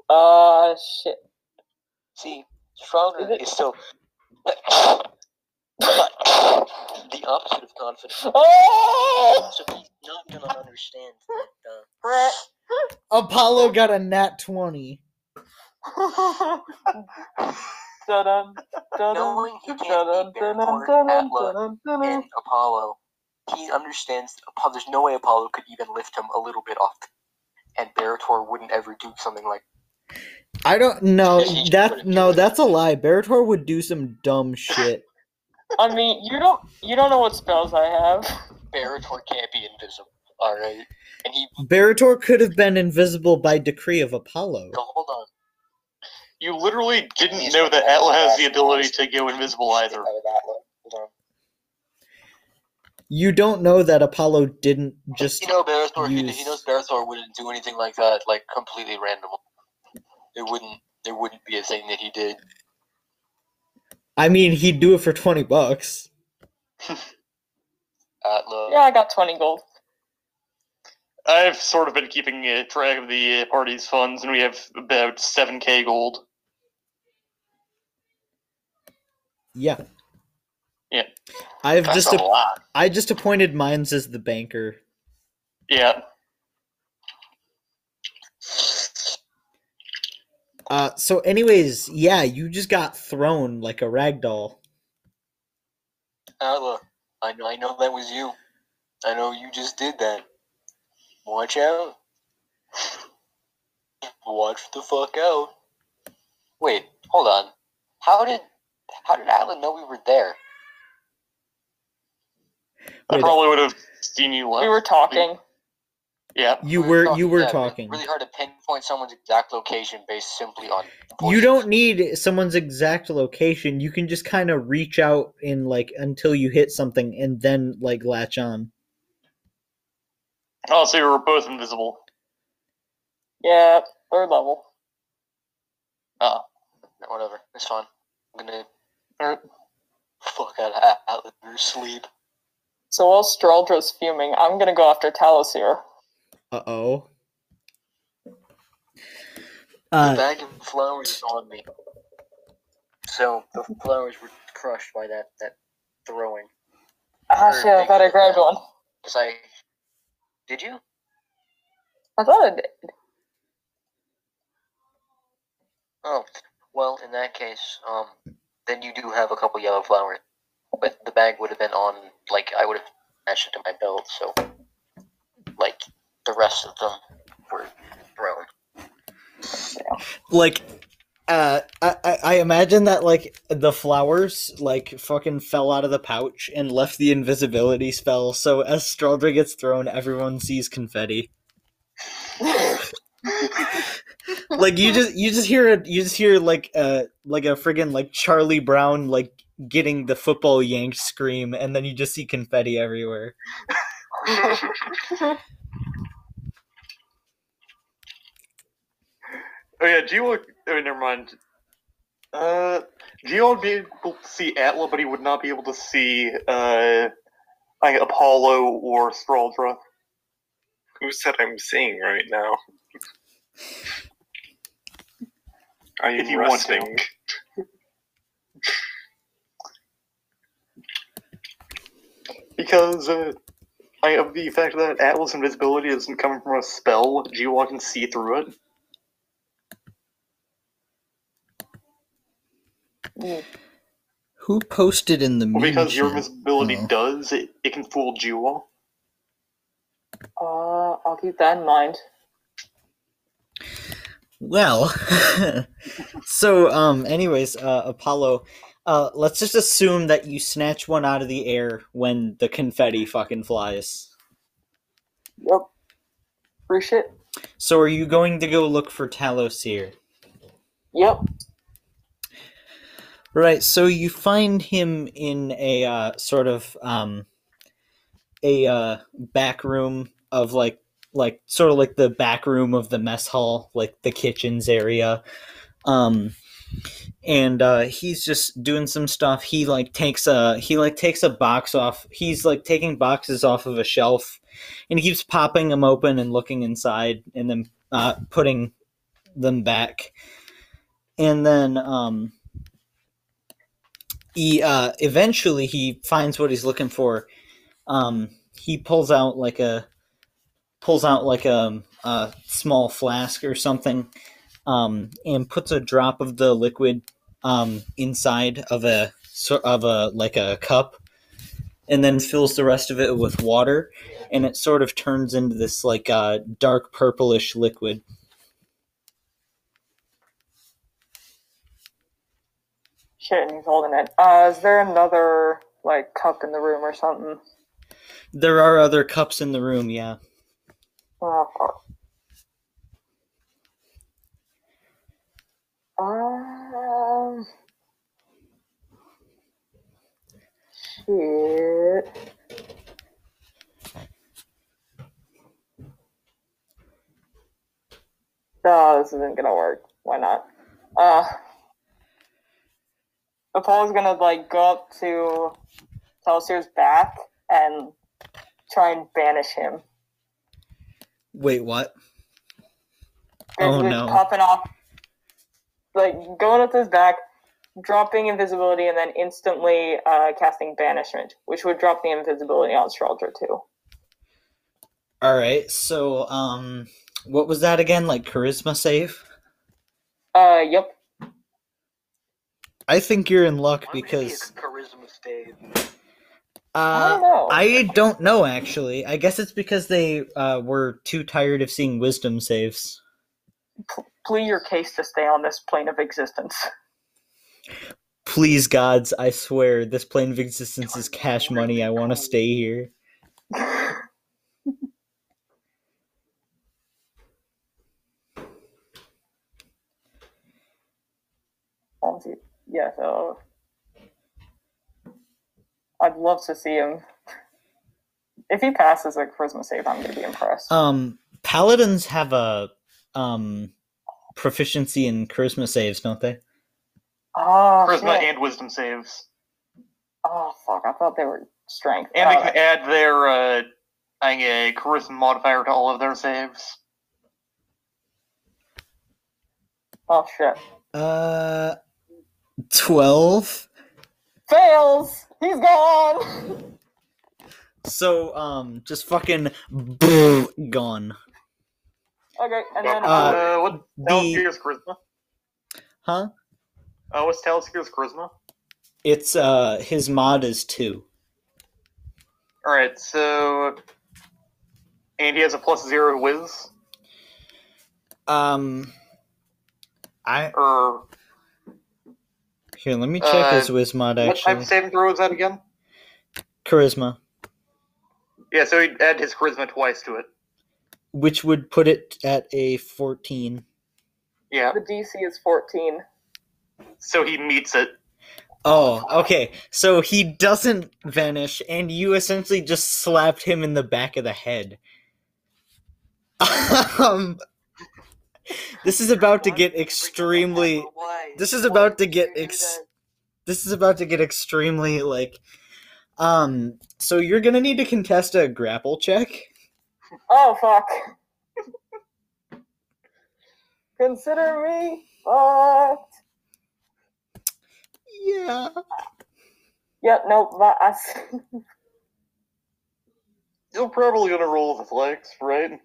F: Uh, shit.
D: see, Stronger
F: Is it-
D: is still the opposite of confident.
F: Oh!
D: So he's not gonna understand that. Uh,
A: Apollo got a nat 20.
F: Dun-dun, dun-dun,
D: knowing he can't beat
F: dun-dun,
D: Bearport,
F: dun-dun,
D: Atla,
F: dun-dun, dun-dun.
D: and Apollo, he understands. Apo- There's no way Apollo could even lift him a little bit off, and Barator wouldn't ever do something like.
A: I don't know.
D: He just
A: That no, that's a lie. Barator would do some dumb shit.
F: I mean, you don't you don't know what spells I have.
D: Barator can't be invisible. All right, and he.
A: Barator could have been invisible by decree of Apollo.
D: No, hold on.
B: You literally didn't
D: He's
B: know that
D: not
B: Atla has the ability to go invisible either.
D: Out of Atla. Hold on.
A: You don't know that Apollo didn't just
D: you know Barator. He,
A: use-
D: he knows Barator wouldn't do anything like that, like completely random. It wouldn't. It wouldn't be a thing that he did.
A: I mean, he'd do it for 20 bucks.
D: Atla.
F: Yeah, I got twenty gold.
B: I've sort of been keeping uh, track of the uh, party's funds, and we have about 7k gold.
A: Yeah.
B: Yeah.
A: I've
D: That's
A: just
D: a
A: a-
D: lot.
A: I just appointed Mines as the banker.
B: Yeah.
A: Uh so anyways, yeah, you just got thrown like a rag doll.
D: Atla, I know, I know that was you. I know you just did that. Watch out. Watch the fuck out. Wait, hold on. How did how did Atla know we were there?
B: I probably would have seen you left.
F: We were talking.
B: Yeah.
A: You
D: We
A: were
D: talking-
A: you were
D: yeah,
A: talking.
D: Really hard to pinpoint someone's exact location based simply on.
A: You don't need someone's exact location. You can just kind of reach out and like until you hit something and then like latch on.
B: Oh, so you were both invisible.
F: Yeah, third level.
D: Oh, no, whatever. It's fine. I'm gonna
B: Alright.
D: fuck out of Atla in her sleep.
F: So while Straldra's fuming, I'm gonna go after Talosir.
A: Uh-oh.
D: The
A: Uh
D: bag of flowers on me. So the flowers were crushed by that that throwing.
F: Ah,
D: Sure,
F: shit, I thought I grabbed one.
D: Cause I did you?
F: I thought I did.
D: Oh, well, in that case, um, then you do have a couple yellow flowers, but the bag would have been on like I would have matched it to my belt, so like the rest of them were thrown.
A: like uh I, I imagine that like the flowers like fucking fell out of the pouch and left the invisibility spell so as Straldra gets thrown everyone sees confetti. Like you just you just hear a, you just hear like uh like a friggin' like Charlie Brown like getting the football yanked scream and then you just see confetti everywhere
B: Oh yeah, Geo. Oh, never mind. Uh, Geo would be able to see Atla, but he would not be able to see uh, like Apollo or Straldra.
G: Who said I'm seeing right now?
C: I
B: If
C: am
B: you want
C: resting.
B: to. Because uh, I have the fact that Atlas invisibility isn't coming from a spell, Jiwa can see through it.
A: Who posted in the
B: Well, because your
A: chat?
B: invisibility
A: Oh.
B: does, it, it can fool Jiwa.
F: Uh, I'll keep that in mind.
A: Well, so um, anyways, uh, Apollo, uh, let's just assume that you snatch one out of the air when the confetti fucking flies.
F: Yep. Free shit.
A: So are you going to go look for Talosir?
F: Yep.
A: Right. So you find him in a uh, sort of um, a uh, back room of like like sort of like the back room of the mess hall, like the kitchens area. Um, and uh, he's just doing some stuff. He like takes a he like takes a box off. He's like taking boxes off of a shelf, and he keeps popping them open and looking inside, and then uh, putting them back. And then um, he uh, eventually he finds what he's looking for. Um, he pulls out like a pulls out like a, a small flask or something, um, and puts a drop of the liquid um, inside of a of a like a cup, and then fills the rest of it with water, and it sort of turns into this like uh, dark purplish liquid.
F: Shit, and he's holding it. Uh, is there another, like, cup in the room or something?
A: There are other cups in the room, yeah.
F: Oh. Um. Shit. No, this isn't gonna work. Why not? Uh. Apollo's gonna, like, go up to Telsir's back and try and banish him.
A: Wait, what? Oh,
F: like,
A: no.
F: popping off, like going up to his back, dropping invisibility, and then instantly uh, casting banishment, which would drop the invisibility on Stralter too.
A: All right. So, um, what was that again? Like charisma save?
F: Uh, yep.
A: I think you're in luck
D: What
A: because
D: is charisma save?
F: I don't
A: uh,
F: know.
A: I don't know actually. I guess it's because they uh, were too tired of seeing wisdom saves.
F: Plead your case to stay on this plane of existence.
A: Please, gods, I swear, this plane of existence is cash money. I want to stay here.
F: Honestly, yeah. So I'd love to see him. If he passes a charisma save, I'm gonna be impressed.
A: Um, paladins have a um proficiency in charisma saves, don't they?
F: oh,
B: Charisma
F: shit.
B: and wisdom saves.
F: oh fuck! I thought they were strength.
B: And they
F: Uh,
B: can add their uh, I think a charisma modifier to all of their saves.
F: oh shit!
A: Uh, twelve.
F: Fails. He's gone.
A: So, um, just fucking boom, gone.
F: Okay, and then
A: Uh,
B: Uh, what
A: the-
B: Taliskear's charisma?
A: Huh?
B: Uh, what's Taliskear's charisma?
A: It's uh, his mod is two.
B: Alright, so. And he has a plus zero whiz?
A: Um, I
B: Or.
A: Here. Let me check
B: Uh,
A: his whiz mod.
B: What type
A: Actually,
B: of saving throw is that again?
A: charisma,
B: Yeah, so he'd add his charisma twice to it.
A: which would put it at a fourteen.
B: Yeah,
F: the DC is 14.
B: so he meets it.
A: Oh, okay. So he doesn't vanish, and you essentially just slapped him in the back of the head. um, this is about to get extremely. This is about to get
D: did you do
A: ex- This is about to get extremely like. Um. So you're gonna need to contest a grapple check.
F: Oh fuck. consider me fucked.
A: Yeah.
F: Yep, nope, but I,
B: You're probably gonna roll with athletics, right?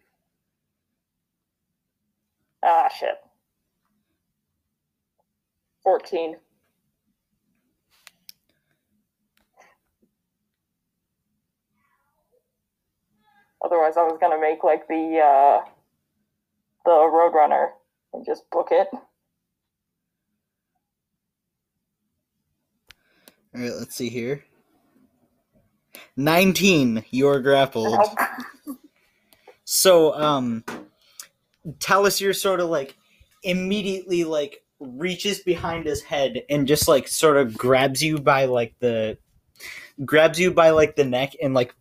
F: Ah, shit. 14. Otherwise, I was gonna make like the uh, the Roadrunner and just book it.
A: All right, let's see here. 19. You're grappled. So, um, Talisier sort of like immediately like reaches behind his head and just like sort of grabs you by like the grabs you by like the neck and like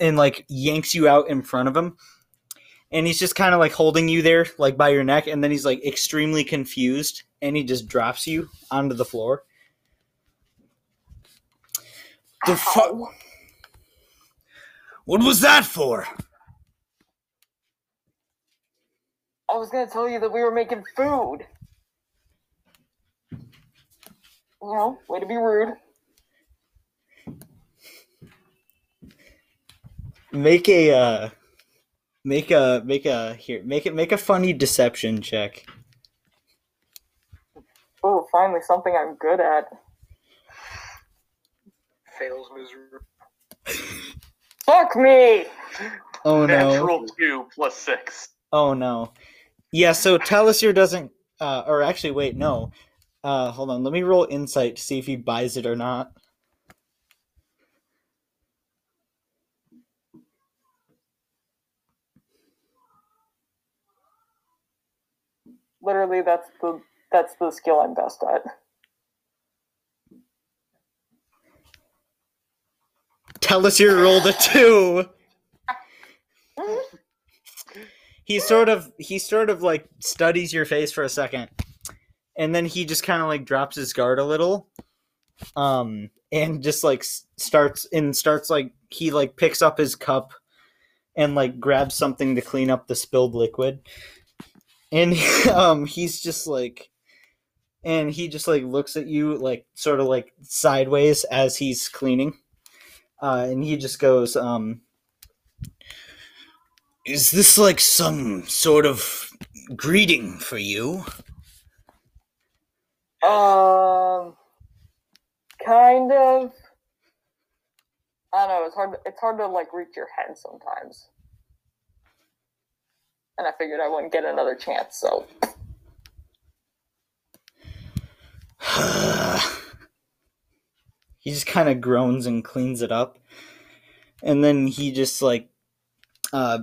A: and like yanks you out in front of him. And he's just kind of like holding you there like by your neck and then he's like extremely confused and he just drops you onto the floor. The fuck? What was that for?
F: I was gonna tell you that we were making food. You know, way to be rude.
A: Make a uh make a make a here make it make a funny deception check.
F: Oh, finally something I'm good at.
C: Fails miserably.
F: Fuck me!
A: Oh no.
B: Natural two plus six.
A: Oh no. Yeah, so Talisier doesn't uh or actually wait, no. Uh hold on, let me roll insight to see if he buys it or not.
F: Literally, that's the that's the skill I'm best at.
A: Talisier rolled a two. he sort of he sort of like studies your face for a second and then he just kind of like drops his guard a little um and just like starts and starts like he like picks up his cup and like grabs something to clean up the spilled liquid and um he's just like and he just like looks at you like sort of like sideways as he's cleaning uh and he just goes um is this like some sort of greeting for you?
F: Um, kind of. I don't know. It's hard. It's hard to like reach your head sometimes. And I figured I wouldn't get another chance, so
A: he just kind of groans and cleans it up. And then he just like uh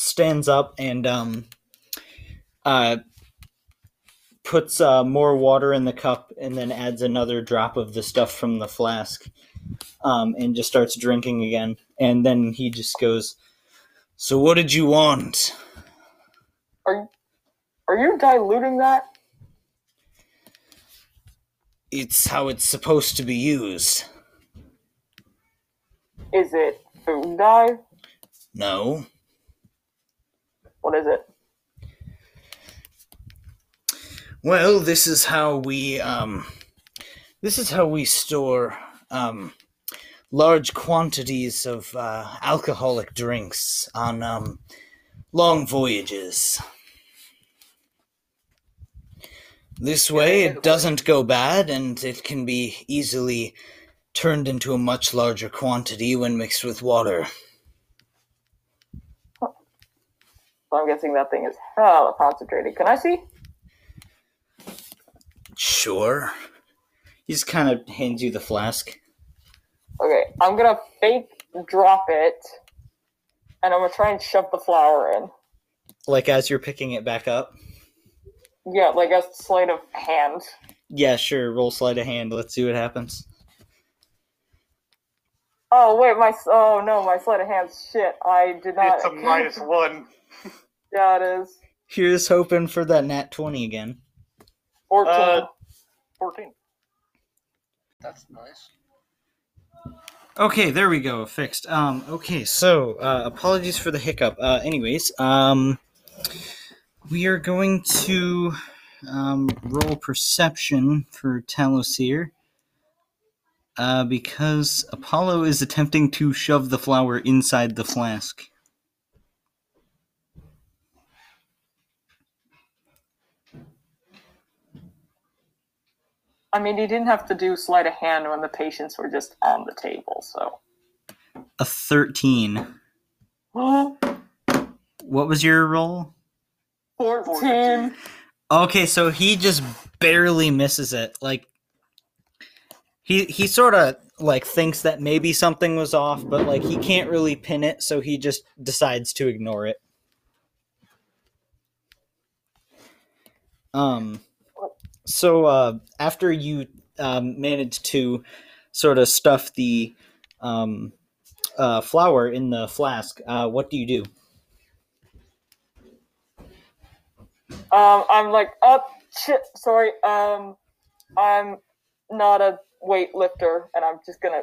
A: stands up and um uh puts uh, more water in the cup and then adds another drop of the stuff from the flask um, and just starts drinking again and then he just goes so what did you want
F: are are you diluting that?
A: it's how it's supposed to be used
F: Is it food dye?
A: no
F: What is it?
A: Well, this is how we um this is how we store um large quantities of uh, alcoholic drinks on um long voyages. This way it doesn't go bad and it can be easily turned into a much larger quantity when mixed with water.
F: So I'm guessing that thing is hella concentrated. Can I see?
A: Sure. He just kind of hands you the flask.
F: Okay, I'm gonna fake drop it, and I'm gonna try and shove the flour in.
A: Like as you're picking it back up.
F: Yeah, like a sleight of hand.
A: Yeah, sure. Roll sleight of hand. Let's see what happens.
F: Oh wait, my oh no, my sleight of hand's shit. I did not.
B: It's a minus one.
F: Yeah, it is.
A: Here's hoping for that nat 20 again.
F: Fourteen.
B: Uh, 14.
D: That's nice.
A: Okay, there we go. Fixed. Um, okay, so uh, apologies for the hiccup. Uh, anyways, um, We are going to um, roll perception for Talosir. Uh, because Apollo is attempting to shove the flower inside the flask.
F: I mean, he didn't have to do sleight of hand when the patients were just on the table, so.
A: A 13. What was your roll? 14. Okay, so he just barely misses it. Like he he sort of like thinks that maybe something was off, but like he can't really pin it, so he just decides to ignore it. Um so uh after you um managed to sort of stuff the um uh flour in the flask, uh what do you do?
F: Um, I'm like, oh shit, sorry. Um, I'm not a weightlifter, and I'm just gonna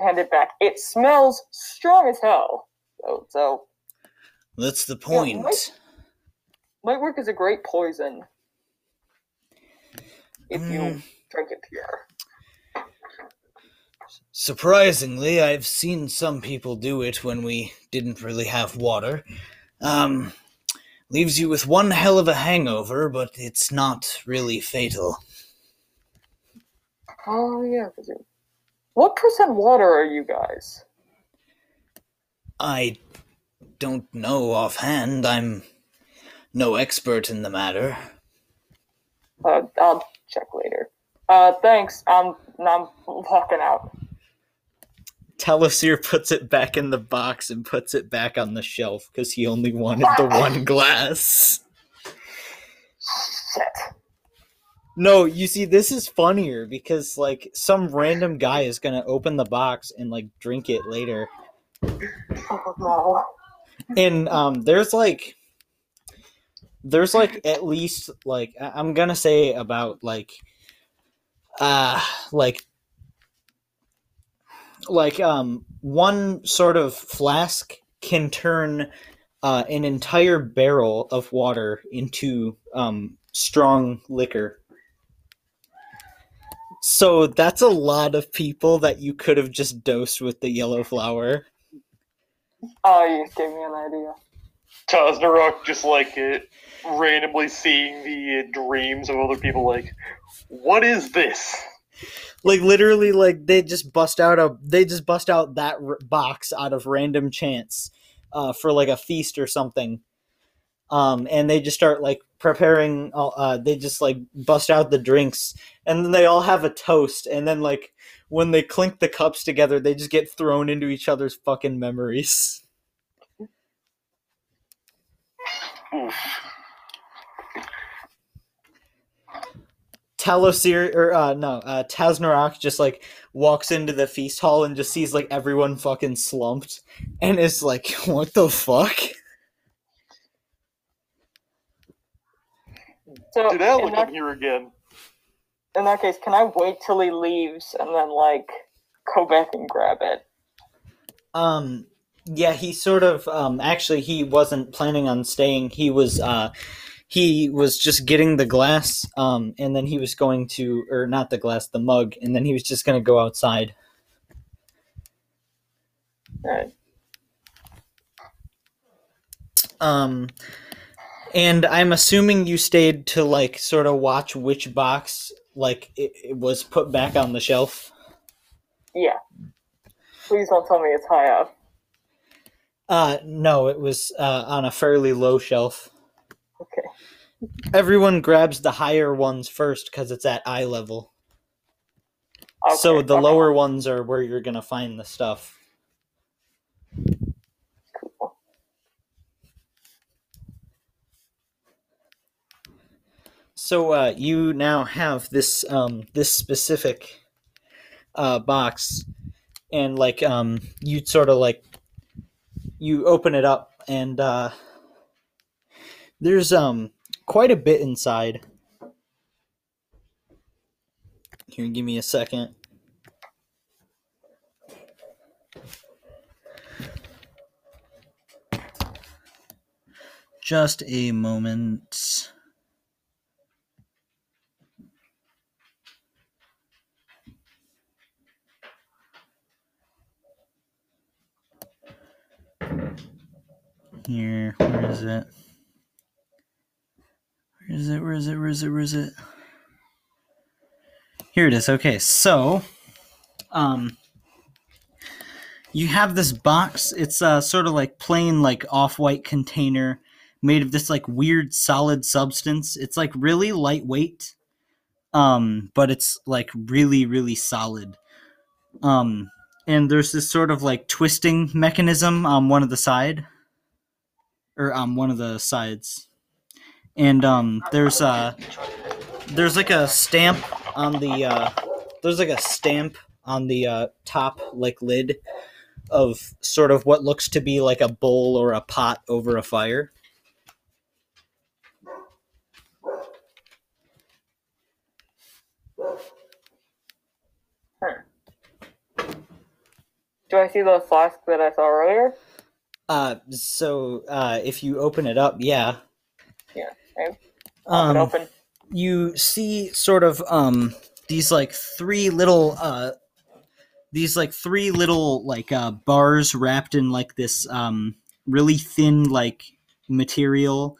F: hand it back. It smells strong as hell. So, so
A: That's the
F: Yeah,
A: point.
F: might- might work as a great poison if you
A: Mm.
F: drink it pure.
A: Surprisingly, I've seen some people do it when we didn't really have water. Um, leaves you with one hell of a hangover, but it's not really fatal.
F: Oh yeah. What percent water are you guys?
A: I don't know offhand. I'm no expert in the matter.
F: Uh, I'll check later. Uh, thanks. I'm I'm walking out.
A: Talosir puts it back in the box and puts it back on the shelf because he only wanted the one glass.
F: Shit.
A: No, you see, this is funnier because like some random guy is gonna open the box and like drink it later,
F: Oh no.
A: and um, there's like, there's like at least like I'm gonna say about like, uh, like, like um, one sort of flask can turn uh, an entire barrel of water into um strong liquor. So that's a lot of people that you could have just dosed with the yellow flower.
F: Oh, you gave me an idea.
B: Tosnarok just like uh, randomly seeing the uh, dreams of other people, like, what is this?
A: Like literally, like they just bust out a they just bust out that r- box out of random chance, uh, for like a feast or something. Um, and they just start like preparing. Uh, they just like bust out the drinks, and then they all have a toast. And then like when they clink the cups together, they just get thrown into each other's fucking memories.
B: Oof.
A: Talosir or uh no, uh Taznarok just like walks into the feast hall and just sees like everyone fucking slumped and is like, what the fuck?
F: So
B: Did Al
F: in
B: look
F: that,
B: up here again?
F: in that case, can I wait till he leaves and then like go back and grab it?
A: Um yeah, he sort of um actually he wasn't planning on staying. He was uh he was just getting the glass um and then he was going to or not the glass, the mug, and then he was just going to go outside.
F: Alright.
A: Um, and I'm assuming you stayed to like sort of watch which box like it, it was put back on the shelf.
F: Yeah. Please don't tell me it's high up.
A: Uh, no, it was uh, on a fairly low shelf.
F: Okay.
A: Everyone grabs the higher ones first because it's at eye level.
F: okay.
A: so the
F: okay.
A: lower ones are where you're gonna find the stuff.
F: Cool.
A: So uh, you now have this um, this specific uh, box, and like um, you sort of like you open it up, and uh, there's um quite a bit inside. Here, give me a second. just a moment. Here, where is it? Where is it? Where is it? Where is it? Where is it? Here it is. Okay, so, um, you have this box. It's a sort of like plain, like off-white container made of this like weird solid substance. It's like really lightweight, um, but it's like really, really solid. Um, and there's this sort of like twisting mechanism on one of the side, or on one of the sides, and um, there's uh, there's like a stamp on the uh, there's like a stamp on the uh, top like lid of sort of what looks to be like a bowl or a pot over a fire.
F: Do I see the flask that I saw earlier?
A: Uh, so uh, if you open it up, yeah.
F: Yeah. Okay.
A: Um,
F: open.
A: you see sort of um these like three little uh these like three little like uh bars wrapped in like this um really thin like material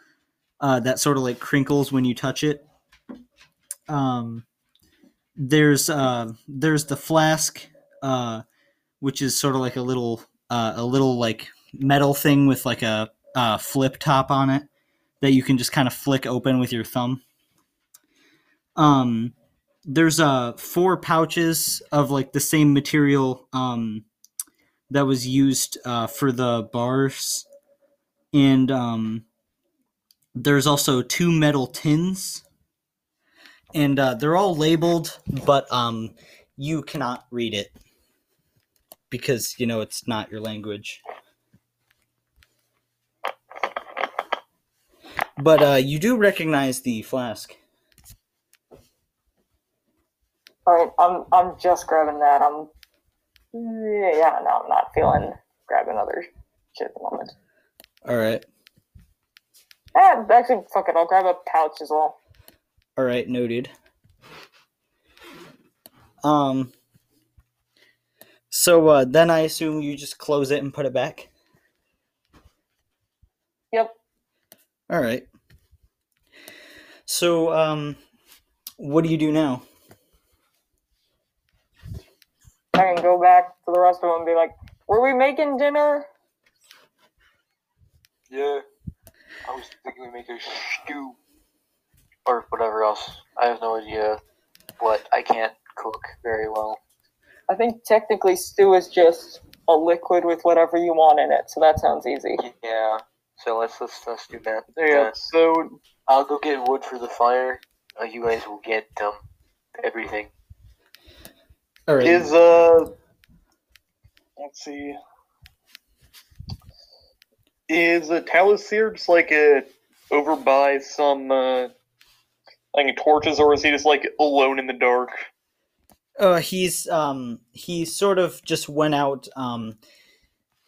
A: uh that sort of like crinkles when you touch it um there's uh there's the flask uh which is sort of like a little uh a little like metal thing with like a uh flip top on it that you can just kind of flick open with your thumb. Um there's uh four pouches of like the same material um that was used uh for the bars. And um there's also two metal tins. And uh they're all labeled but um you cannot read it because you know it's not your language but uh you do recognize the flask
F: All right, I'm I'm just grabbing that. I'm yeah, no, I'm not feeling grabbing other shit at the moment.
A: all right
F: Eh, actually, fuck it, I'll grab a pouch as well.
A: All right, noted. Um. So uh, then I assume you just close it and put it back.
F: Yep.
A: All right. So um, what do you do now?
F: I can go back to the rest of them and be like, "Were we making dinner?"
C: Yeah. I was thinking we make a stew. Or whatever else. I have no idea. What? I can't cook very well.
F: I think technically stew is just a liquid with whatever you want in it, so that sounds easy.
C: Yeah. So let's let's, let's do that.
B: Yeah,
C: Uh,
B: so
C: I'll go get wood for the fire. Uh, you guys will get um everything.
A: All right.
B: is uh let's see. Is uh, Talosir just like uh, over by some uh like torches or is he just like alone in the dark?
A: Uh, he's um he sort of just went out. Um,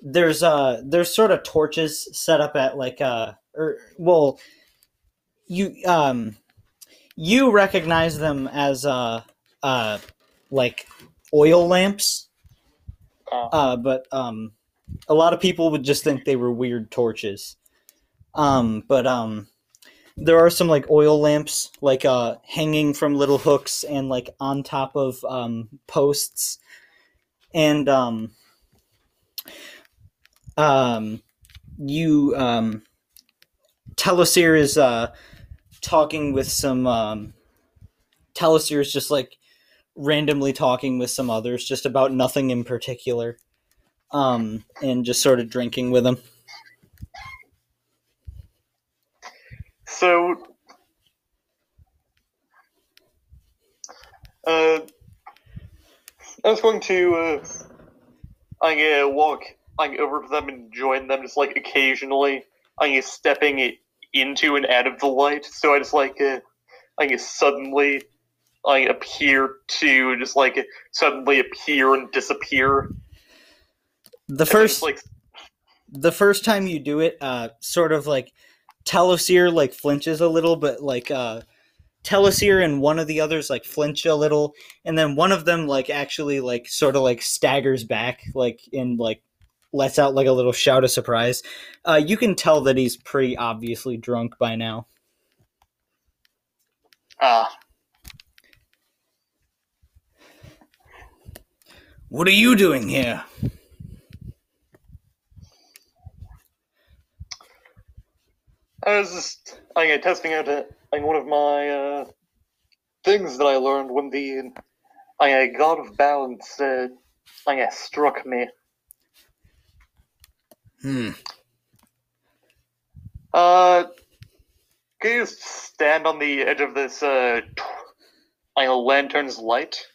A: there's uh there's sort of torches set up at like uh or well, you um you recognize them as uh uh like oil lamps.
B: Oh.
A: Uh, but um, a lot of people would just think they were weird torches. Um, but um, there are some like oil lamps, like uh, hanging from little hooks and like on top of um posts, and um, um, you um, Talosir is uh talking with some um, Talosir is just like randomly talking with some others just about nothing in particular um and just sort of drinking with them.
B: So uh I was going to uh I uh, walk like over to them and join them just like occasionally I guess stepping it into and out of the light. So I just like uh, I guess suddenly I appear to just like suddenly appear and disappear.
A: the first
B: like
A: the first time you do it uh sort of like Talosir like flinches a little, but like uh Talosir and one of the others like flinch a little, and then one of them like actually like sort of like staggers back, like in like lets out like a little shout of surprise. Uh, you can tell that he's pretty obviously drunk by now.
B: Ah,
A: What are you doing here?
B: I was just I uh, testing out uh, like, one of my uh, things that I learned when the I uh, God of Balance uh, I uh, struck me.
A: Hmm.
B: Uh, can you stand on the edge of this uh, like a lantern's light?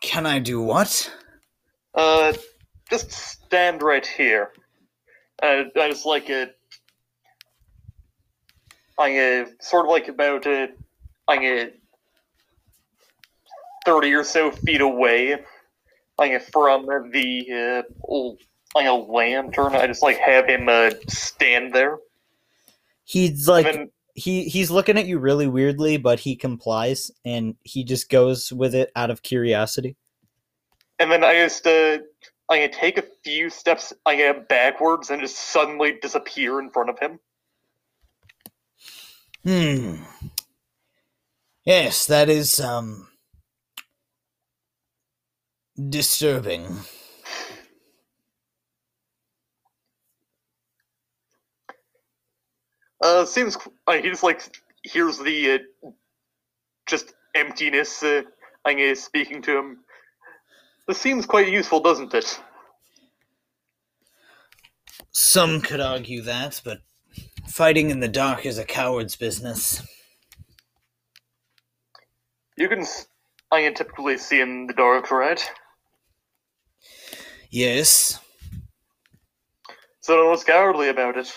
A: Can I do what?
B: Uh, just stand right here. Uh, I just like it. I uh, sort of like about uh, I uh, thirty or so feet away. Uh, from the uh, old, like a lantern. I just like have him uh, stand there.
A: He's like
B: then
A: he he's looking at you really weirdly, but he complies and he just goes with it out of curiosity.
B: and then I just uh, I take a few steps I get backwards and just suddenly disappear in front of him.
A: Hmm. Yes, that is um disturbing.
B: Uh, seems uh, he just like hears the uh, just emptiness. Uh, I guess speaking to him. This seems quite useful, doesn't it?
A: Some could argue that, but fighting in the dark is a coward's business.
B: You can. s- I can typically see in the dark, right?
A: Yes,
B: So don't what's cowardly about it.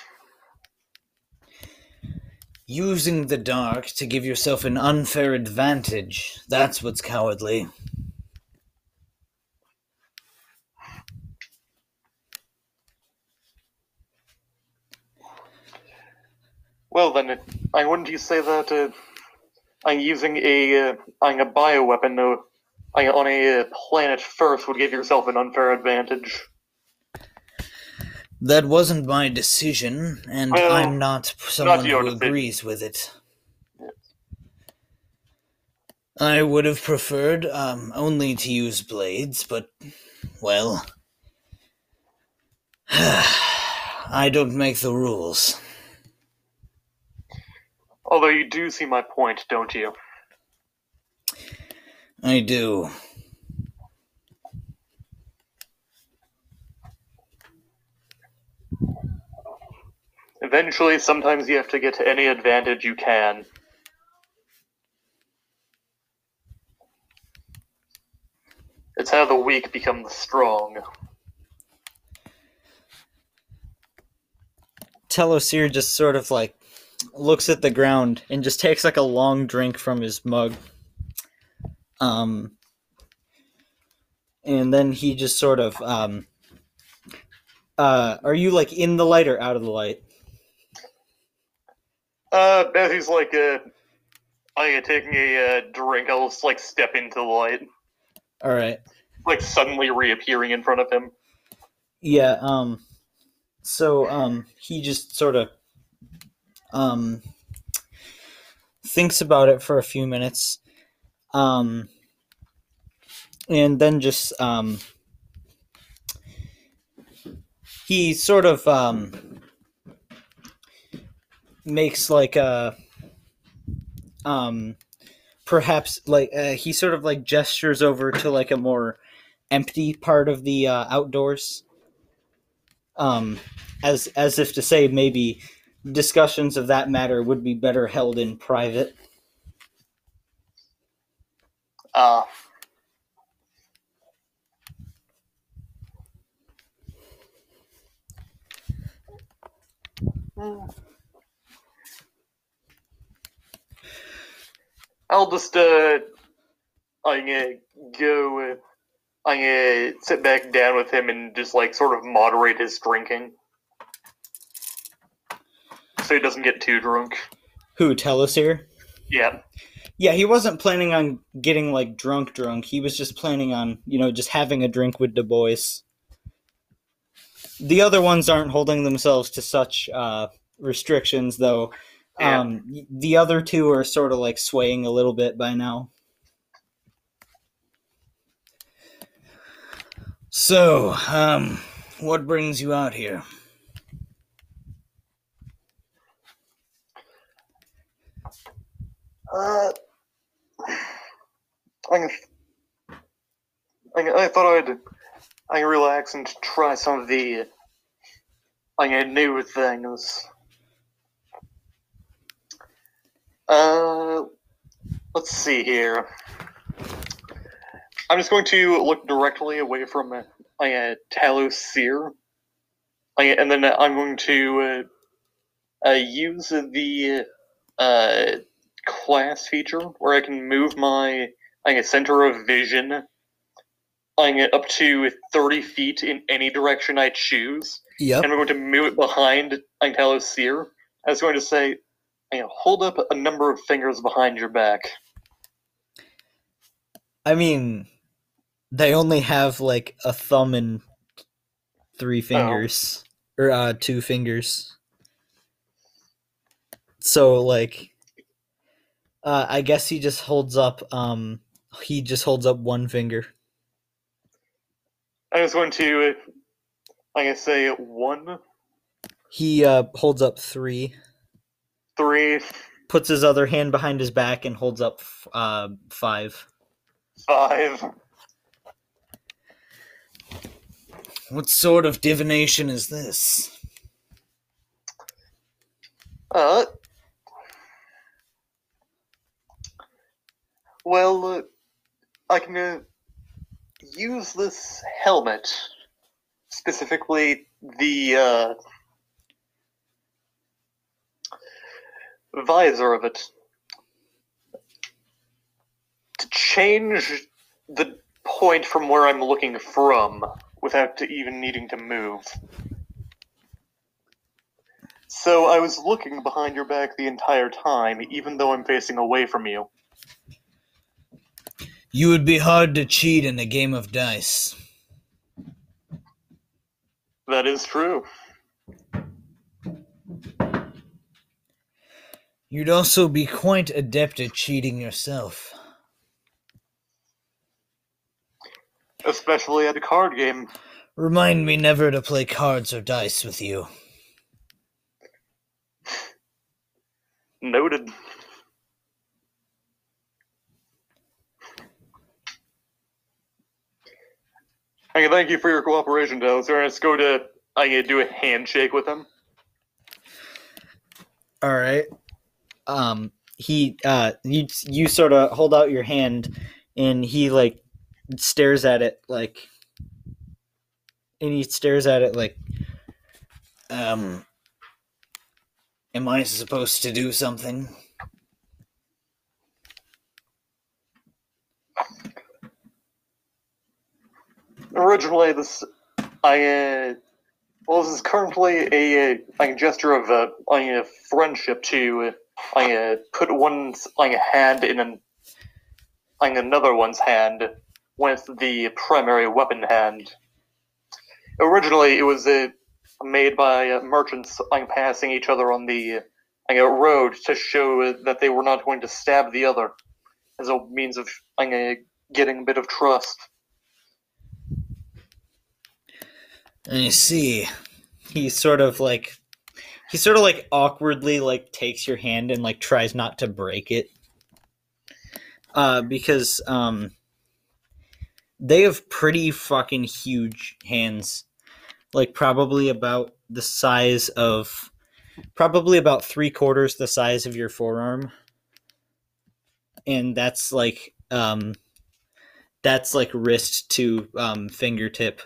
A: using the dark to give yourself an unfair advantage. That's what's cowardly.
B: Well then, I wouldn't you say that uh, I'm using a uh, I'm a bioweapon uh, I- on a uh, planet first would give yourself an unfair advantage.
A: That wasn't my decision, and
B: Well,
A: I'm not someone
B: your
A: who
B: decision.
A: agrees with it. I would have preferred um, only to use blades, but, well. I don't make the rules.
B: Although you do see my point, don't you?
A: I do.
B: Eventually, sometimes you have to get to any advantage you can. It's how the weak become the strong.
A: Talosir just sort of like looks at the ground and just takes like a long drink from his mug. Um, and then he just sort of um, uh, are you like in the light or out of the light?
B: Uh, as he's like, uh, I'm taking a uh, drink, I'll just like step into the light,
A: All right.
B: like suddenly reappearing in front of him.
A: Yeah, um so um he just sort of um thinks about it for a few minutes. Um and then just um he sort of um makes like a um perhaps like uh, he sort of like gestures over to like a more empty part of the uh, outdoors um, as as if to say maybe discussions of that matter would be better held in private.
B: Uh, I'll just, uh, I'm gonna go, I'm gonna sit back down with him and just, like, sort of moderate his drinking. so he doesn't get too drunk.
A: Who, Talosir?
B: Yeah.
A: Yeah, he wasn't planning on getting like drunk drunk. He was just planning on, you know, just having a drink with the boys. The other ones aren't holding themselves to such uh, restrictions, though. Um, the other two are sort of like swaying a little bit by now. So, um, what brings you out here?
B: Uh, I, I, I thought I'd I can relax and try some of the I can new things. Uh, let's see here. I'm just going to look directly away from uh, Talosir, and then I'm going to uh, uh, use the uh, class feature where I can move my like a center of vision I get up to 30 feet in any direction I choose,
A: Yep.
B: and I'm going to move it behind Talosir. I was going to say, I hold up a number of fingers behind your back.
A: I mean, they only have like a thumb and three fingers, or uh, two fingers. So like, uh, I guess he just holds up. Um, he just holds up one finger.
B: I was going to, like I say, one,
A: He uh, holds up three.
B: three,
A: Puts his other hand behind his back and holds up f- uh, five.
B: five.
A: What sort of divination is this?
B: Uh. Well, I can uh, use this helmet, specifically the uh, visor of it, to change the point from where I'm looking from without even needing to move. So I was looking behind your back the entire time, even though I'm facing away from you.
A: You would be hard to cheat in a game of dice.
B: That is true.
A: You'd also be quite adept at cheating yourself.
B: Especially at a card game.
A: Remind me never to play cards or dice with you.
B: Noted. Okay, thank you for your cooperation, Dowser. Let's go to. I do a handshake with him.
A: All right. Um, he, uh, you, you sort of hold out your hand, and he like stares at it like, and he stares at it like, um, am I supposed to do something?
B: Originally, this. I. Uh, well, this is currently a, uh like, gesture of uh, uh, friendship to uh, like, uh, put one's like, hand in an, like, another one's hand with the primary weapon hand. Originally, it was uh, made by uh, merchants like, passing each other on the like, uh, road to show that they were not going to stab the other as a means of like, uh, getting a bit of trust.
A: I see. He sort of like he sort of like awkwardly like takes your hand and like tries not to break it. Uh because um they have pretty fucking huge hands. Like probably about the size of probably about three quarters the size of your forearm. And that's like um that's like wrist to um fingertip.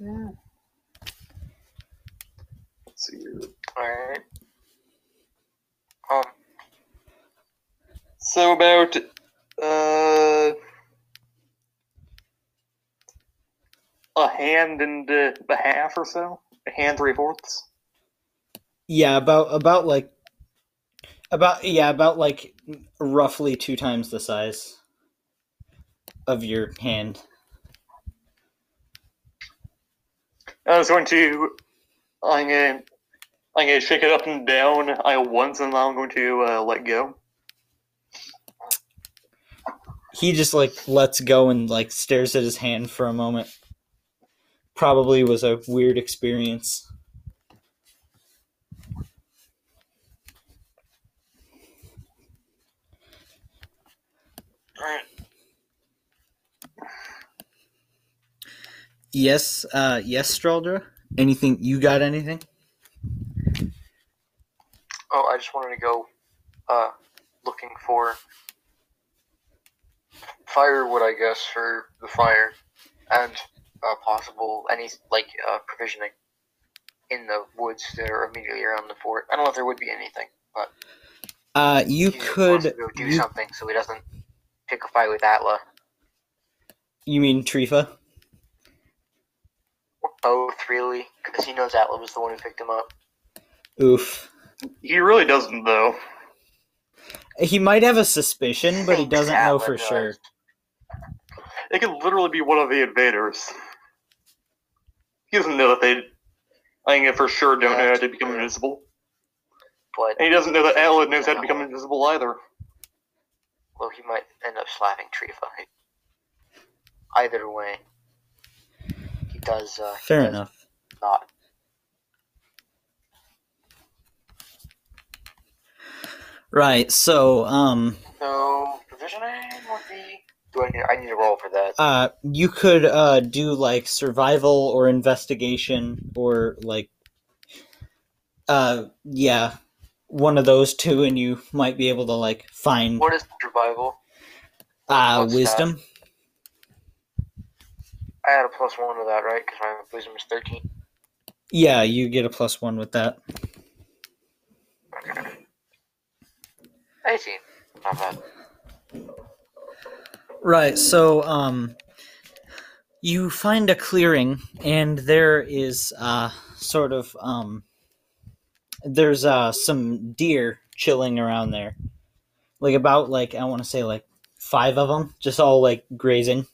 B: Let's see here.
C: Alright. Um,
B: So about uh a hand and uh, a half or so. A hand three fourths.
A: Yeah, about about like about yeah, about like roughly two times the size of your hand.
B: I was going to. I'm gonna. I'm gonna shake it up and down. I once, and then I'm going to uh, let go.
A: He just like lets go and like stares at his hand for a moment. Probably was a weird experience.
D: Alright.
A: Yes, uh yes, Straldra? Anything you got anything?
D: Oh, I just wanted to go uh, looking for firewood, I guess, for the fire, and uh, possible any like uh, provisioning in the woods that are immediately around the fort. I don't know if there would be anything, but
A: Uh you could
D: go do
A: you,
D: something so he doesn't pick a fight with Atla.
A: you mean Trifa?
D: Or both, really, because he knows Atla was the one who picked him up.
A: Oof.
B: He really doesn't, though.
A: He might have a suspicion, but he doesn't know for
D: does.
A: sure.
B: It could literally be one of the invaders. He doesn't know that they. I think for sure don't know how to become invisible.
D: But
B: And he doesn't know that Alan knows how to become invisible either.
D: well, he might end up slapping Trifa. Either way, he does. Uh,
A: Fair
D: does
A: enough.
D: Not.
A: Right, so um
D: So provisioning would be. Do I need? I need to roll for that.
A: uh you could uh do like survival or investigation or like uh yeah, one of those two and you might be able to like find
D: What is survival?
A: uh
D: what's that? I had a plus one to that, right? Because my wisdom is thirteen.
A: Yeah, you get a plus 1 with that.
D: Eighteen. Not bad.
A: Right, so um you find a clearing and there is uh sort of um there's uh some deer chilling around there. Like about like I want to say like 5 of them just all like grazing.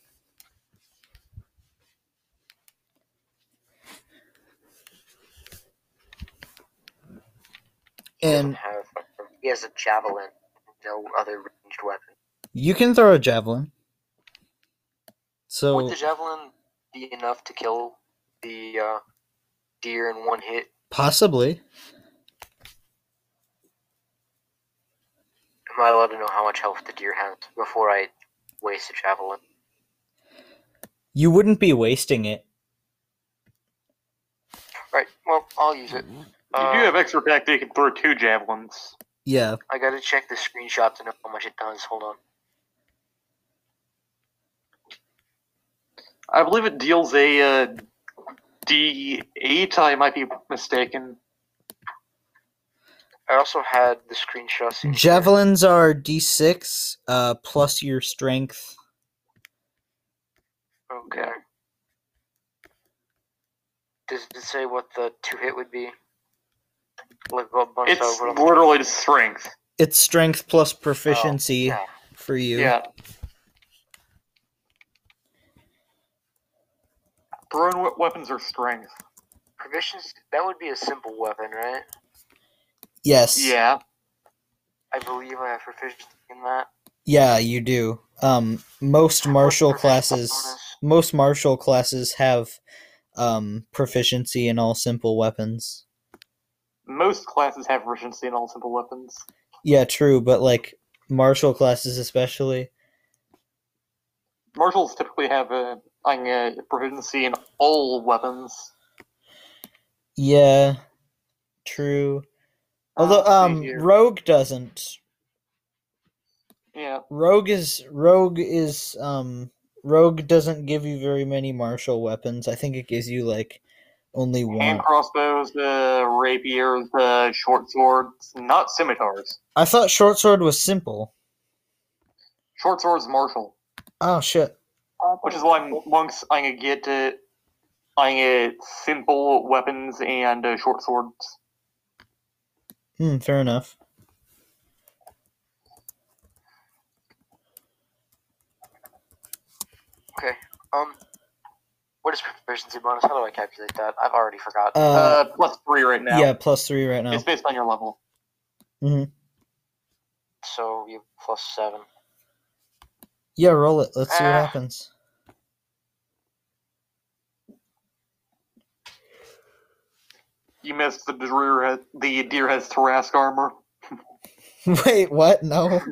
A: And
D: have. He has a javelin. No other ranged weapon.
A: you can throw a javelin. So
D: Would the javelin be enough to kill the uh, deer in one hit?
A: possibly
D: Am I allowed to know how much health the deer has before I waste a javelin?
A: you wouldn't be wasting it.
D: Right. Well, I'll use it.
B: You
D: Uh,
B: do have extra attack that you can throw two javelins.
A: Yeah.
D: I gotta check the screenshot to know how much it does. Hold on.
B: I believe it deals a uh, D8. I might be mistaken.
D: I also had the screenshots. in here.
A: Javelins are d6 uh plus your strength.
D: Okay. Does it say what the two hit would be? Like what bunch
B: It's
D: over?
B: literally just strength.
A: It's strength plus proficiency
D: Oh, yeah.
A: for you.
B: Yeah. Thrown weapons are strength.
D: Proficiency. That would be a simple weapon, right?
A: Yes.
B: Yeah.
D: I believe I have proficiency in that.
A: Yeah, you do. Um most martial classes
D: bonus?
A: most martial classes have um proficiency in all simple weapons.
B: Most classes have proficiency in all simple weapons.
A: Yeah, true, but like martial classes especially.
B: Marshals typically have a, a proficiency in all weapons.
A: Yeah. True. Although um rogue doesn't.
B: Yeah.
A: Rogue is rogue is um rogue doesn't give you very many martial weapons. I think it gives you like only one.
B: Hand crossbows, uh, rapiers, uh, short swords, not scimitars.
A: I thought short sword was simple.
B: Short swords martial,
A: Oh shit.
B: Which is why monks I'm gonna get uh, I get simple weapons and uh, short swords.
A: Hmm, fair enough.
D: Okay. Um, what is proficiency bonus? How do I calculate that? I've already forgot.
A: Uh,
B: Uh, plus three right now.
A: yeah, plus three right now.
B: It's based on your level. Mm-hmm.
D: So you have plus seven.
A: Yeah, roll it. Let's see what
D: Ah.
A: happens.
B: You missed the deer has the deer has thoracic armor.
A: Wait, what? No.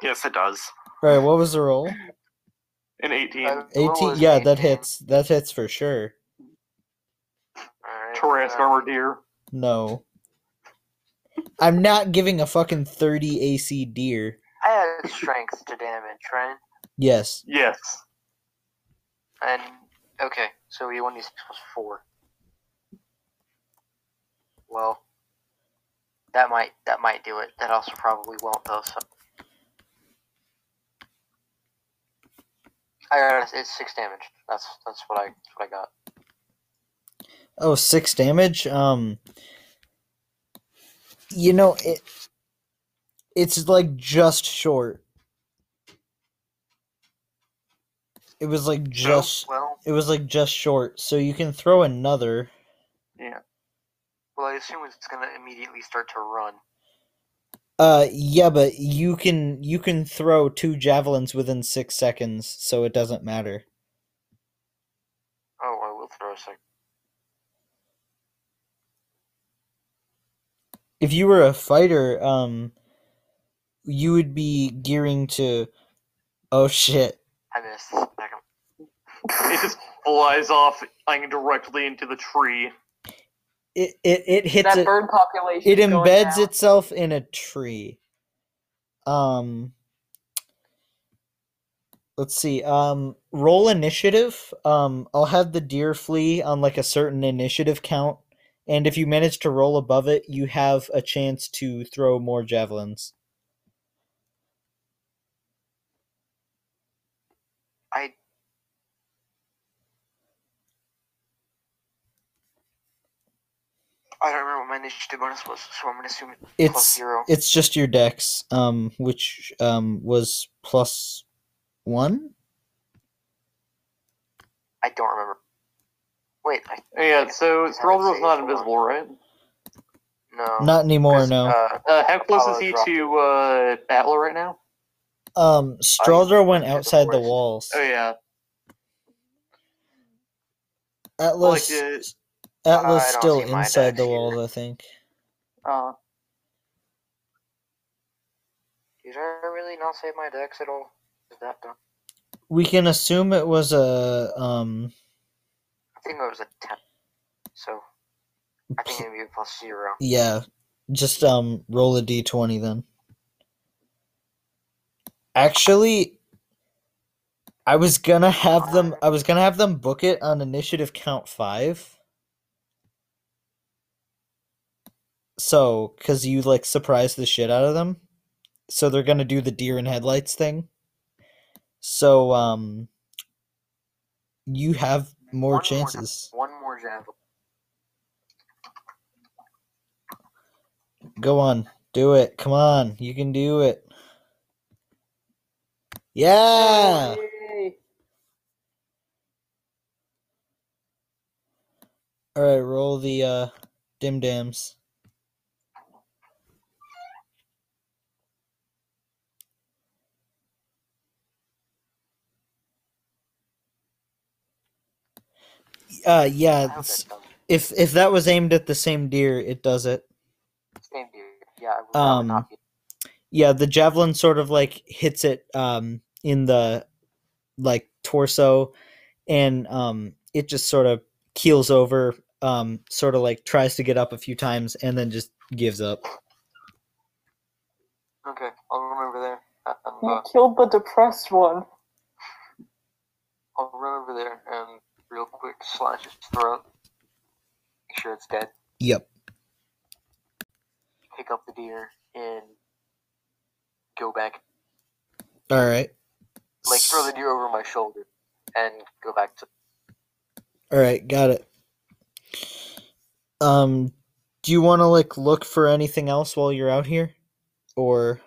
B: Yes, it does.
A: All right, what was the roll?
B: An eighteen.
D: Uh, the roll
A: 18. Yeah, that hits. That hits for sure.
D: Alright,
B: thoracic
D: uh,
B: armor deer.
A: No. I'm not giving a fucking 30 AC deer.
D: I had strength to damage, right?
A: Yes.
B: Yes.
D: And okay, so you one d six plus four. Well, that might that might do it. That also probably won't though. So I got it. It's six damage. That's that's what I that's what I got.
A: Oh, six damage. Um, you know it. It's like just short. It was like just.
D: well,
A: It was like just short, so you can throw another.
B: Yeah.
D: well, I assume it's gonna immediately start to run.
A: Uh, yeah, but you can you can throw two javelins within six seconds, so it doesn't matter.
D: Oh, I will throw a second.
A: If you were a fighter, um, you would be gearing to. Oh shit!
D: I missed.
B: It just flies off like, directly into the tree.
A: It it it hits
F: that
A: it.
F: bird population.
A: It embeds itself in a tree. Um. Let's see. Um, roll initiative. Um, I'll have the deer flee on like a certain initiative count, and if you manage to roll above it, you have a chance to throw more javelins.
D: I. I don't remember what my initiative bonus was, so I'm gonna assume it's zero.
A: it's just your dex, um, which um was plus one.
D: I don't remember. Wait, I
B: Yeah, so
D: haven't
B: Thraldr's
D: saved,
B: not
D: hold on.
B: invisible, right?
D: no.
A: Not anymore. No.
D: Uh,
B: Uh, how close is he to uh, Atla right now?
A: Um, Straldra went
D: to the
A: outside the walls.
B: Oh yeah,
A: Atlas,
B: Like, uh,
A: Atlas
D: I don't
A: still inside the walls. I think.
B: uh,
D: Did I really not save my dex at all? Is that done?
A: We can assume it was a um.
D: I think it was a ten. So I think it'd be a plus zero.
A: Yeah, just um roll a d20 then. Actually, I was gonna have them. I was gonna have them book it on initiative count five. So, cause you like surprised the shit out of them, so they're gonna do the deer in headlights thing. So, um, you have more
D: One
A: chances.
D: One more javelin.
A: Go on, do it. Come on, you can do it. Yeah.
F: Yay.
A: All right, roll the uh dim dams. Uh yeah, it's- if if that was aimed at the same deer, it does it.
D: Same deer. Yeah, I would, that would
A: Um. Yeah, the javelin sort of like hits it um in the like torso and um it just sort of keels over um sort of like tries to get up a few times and then just gives up.
D: Okay, I'll run over there. And,
F: You
D: uh,
F: killed the depressed one.
D: I'll run over there and slash its throat. Make sure it's dead.
A: Yep.
D: Pick up the deer and go back.
A: All right.
D: Like throw the deer over my shoulder and go back to
A: All right, got it. Um, do you want to like look for anything else while you're out here, or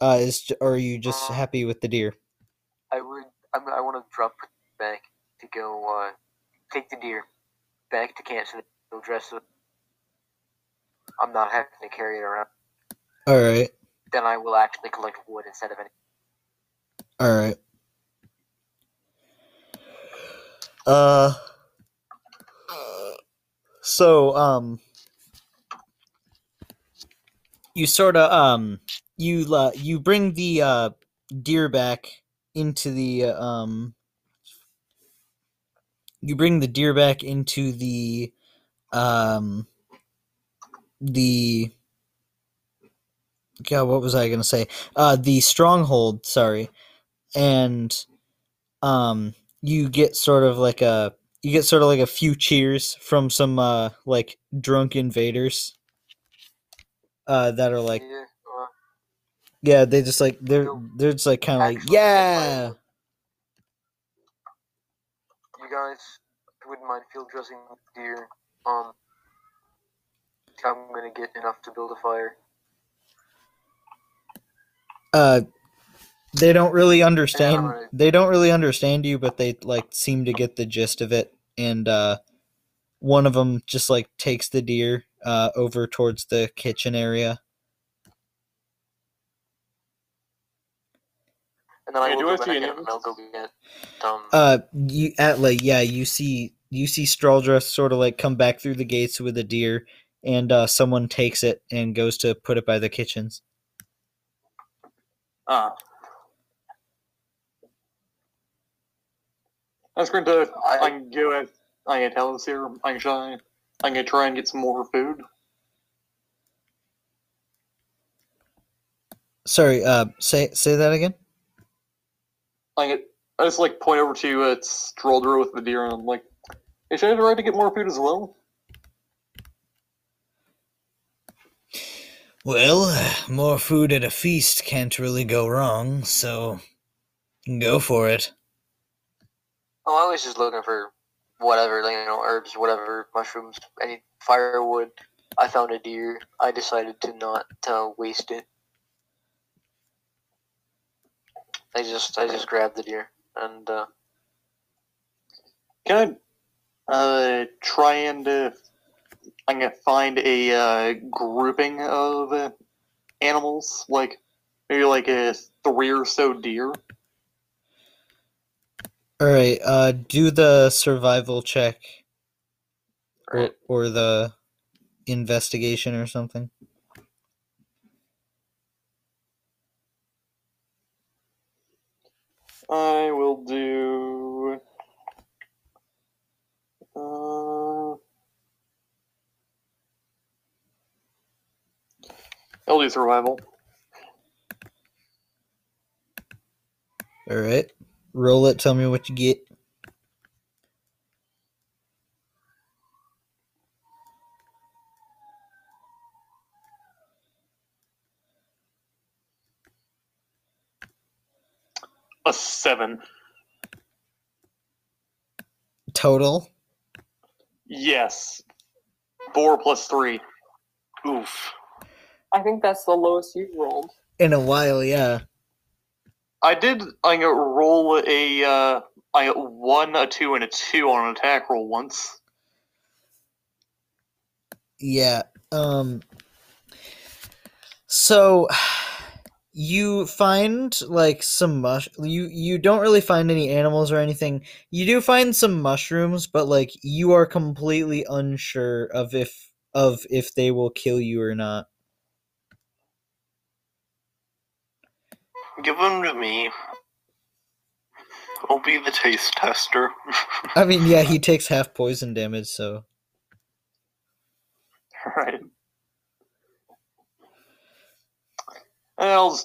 A: uh, is or are you just
C: Uh,
A: happy with the deer?
C: I would. I'm, I want to drop back to go uh, take the deer back to camp so they'll dress it. I'm not having to carry it around.
A: All right,
C: Then I will actually collect wood instead of any.
A: all right. Uh, so um, you sort of um, you uh, you bring the uh deer back into the uh, um. You bring the deer back into the um the God, what was I gonna say? Uh, the stronghold. Sorry, and um, you get sort of like a you get sort of like a few cheers from some uh like drunk invaders. Uh, that are like
C: yeah,
A: they just like they're they're just like kind of like yeah.
C: you guys wouldn't mind field dressing deer. Um, I'm gonna get enough to build a fire.
A: uh they don't really understand
C: Alright.
A: they don't really understand you but they like seem to get the gist of it and uh one of them just like takes the deer uh over towards the kitchen area
C: And then I
B: Hey,
C: will go back
B: see
C: in
B: any
C: and I'll go get um.
A: uh you at like yeah you see you see Straldress sort of like come back through the gates with a deer and uh someone takes it and goes to put it by the kitchens
B: Ah. That's going to. I,
C: I-
B: can go at. I can tell us here. I can try. I can try and get some more food.
A: sorry uh say say that again
B: I. I just like point over to uh, Straldra with the deer, and I'm like, "Hey, should I try to get more food as well?"
A: well more food at a feast can't really go wrong so go for it
C: Oh, I was just looking for whatever, like, you know, herbs, whatever, mushrooms, any firewood. I found a deer. I decided to not uh, waste it. I just, I just grabbed the deer and uh,
B: Can I uh, trying uh, I'm gonna find a uh, grouping of uh, animals, like maybe like a three or so deer.
A: All right, uh, do the survival check, or, or the investigation or something.
B: I will do. Uh, I'll do survival.
A: All right, roll it. Tell me what you get.
B: A seven.
A: Total.
B: Yes. Four plus three. Oof.
F: I think that's the lowest you've rolled.
A: In a while, yeah.
B: I did. I roll a. Uh, I got one, a two, and a two on an attack roll once.
A: Yeah. Um so you find like some mush you you don't really find any animals or anything. You do find some mushrooms, but like you are completely unsure of if of if they will kill you or not.
G: Give them to me. I'll be the taste tester.
A: I mean, yeah, he takes half poison damage, so
B: Right. And I'll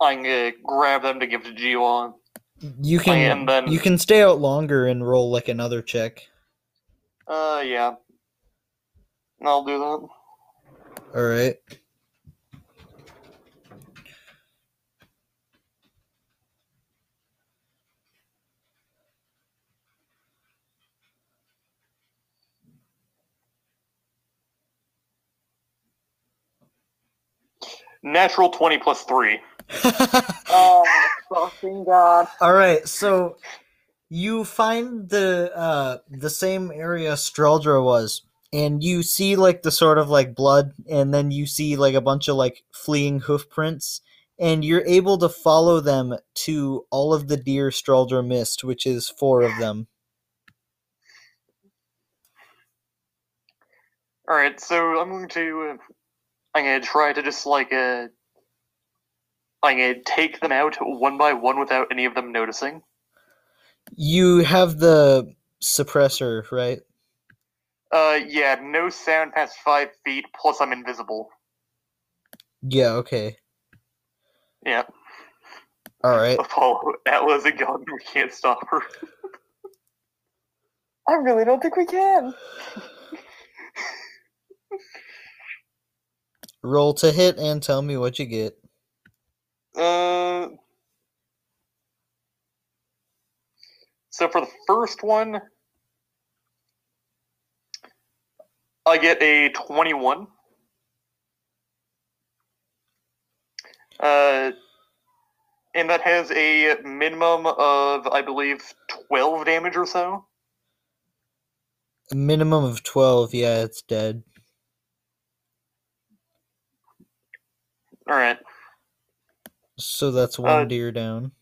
B: I'm gonna grab them to give to Jiwon.
A: you can
B: then-
A: you can stay out longer and roll like another check.
B: Uh, yeah. I'll do that.
A: All right.
B: Natural 20 plus 3.
F: Oh fucking god.
A: All right, so you find the uh the same area Straldra was, and you see like the sort of like blood, and then you see like a bunch of like fleeing hoof prints, and you're able to follow them to all of the deer Straldra missed, which is four of them.
B: Alright, so I'm going to. I'm gonna try to just like. Uh, I'm gonna take them out one by one without any of them noticing.
A: You have the suppressor, right?
B: Uh, yeah, no sound past five feet, plus I'm invisible.
A: Yeah, okay.
B: Yeah.
A: All right.
B: Apollo, Atlas a gun, we can't stop her.
F: I really don't think we can.
A: Roll to hit and tell me what you get.
B: Uh. So for the first one, I get a 21. Uh, and that has a minimum of, I believe, 12 damage or so.
A: A minimum of 12, yeah, it's dead.
B: Alright.
A: So that's one
B: Uh,
A: deer down.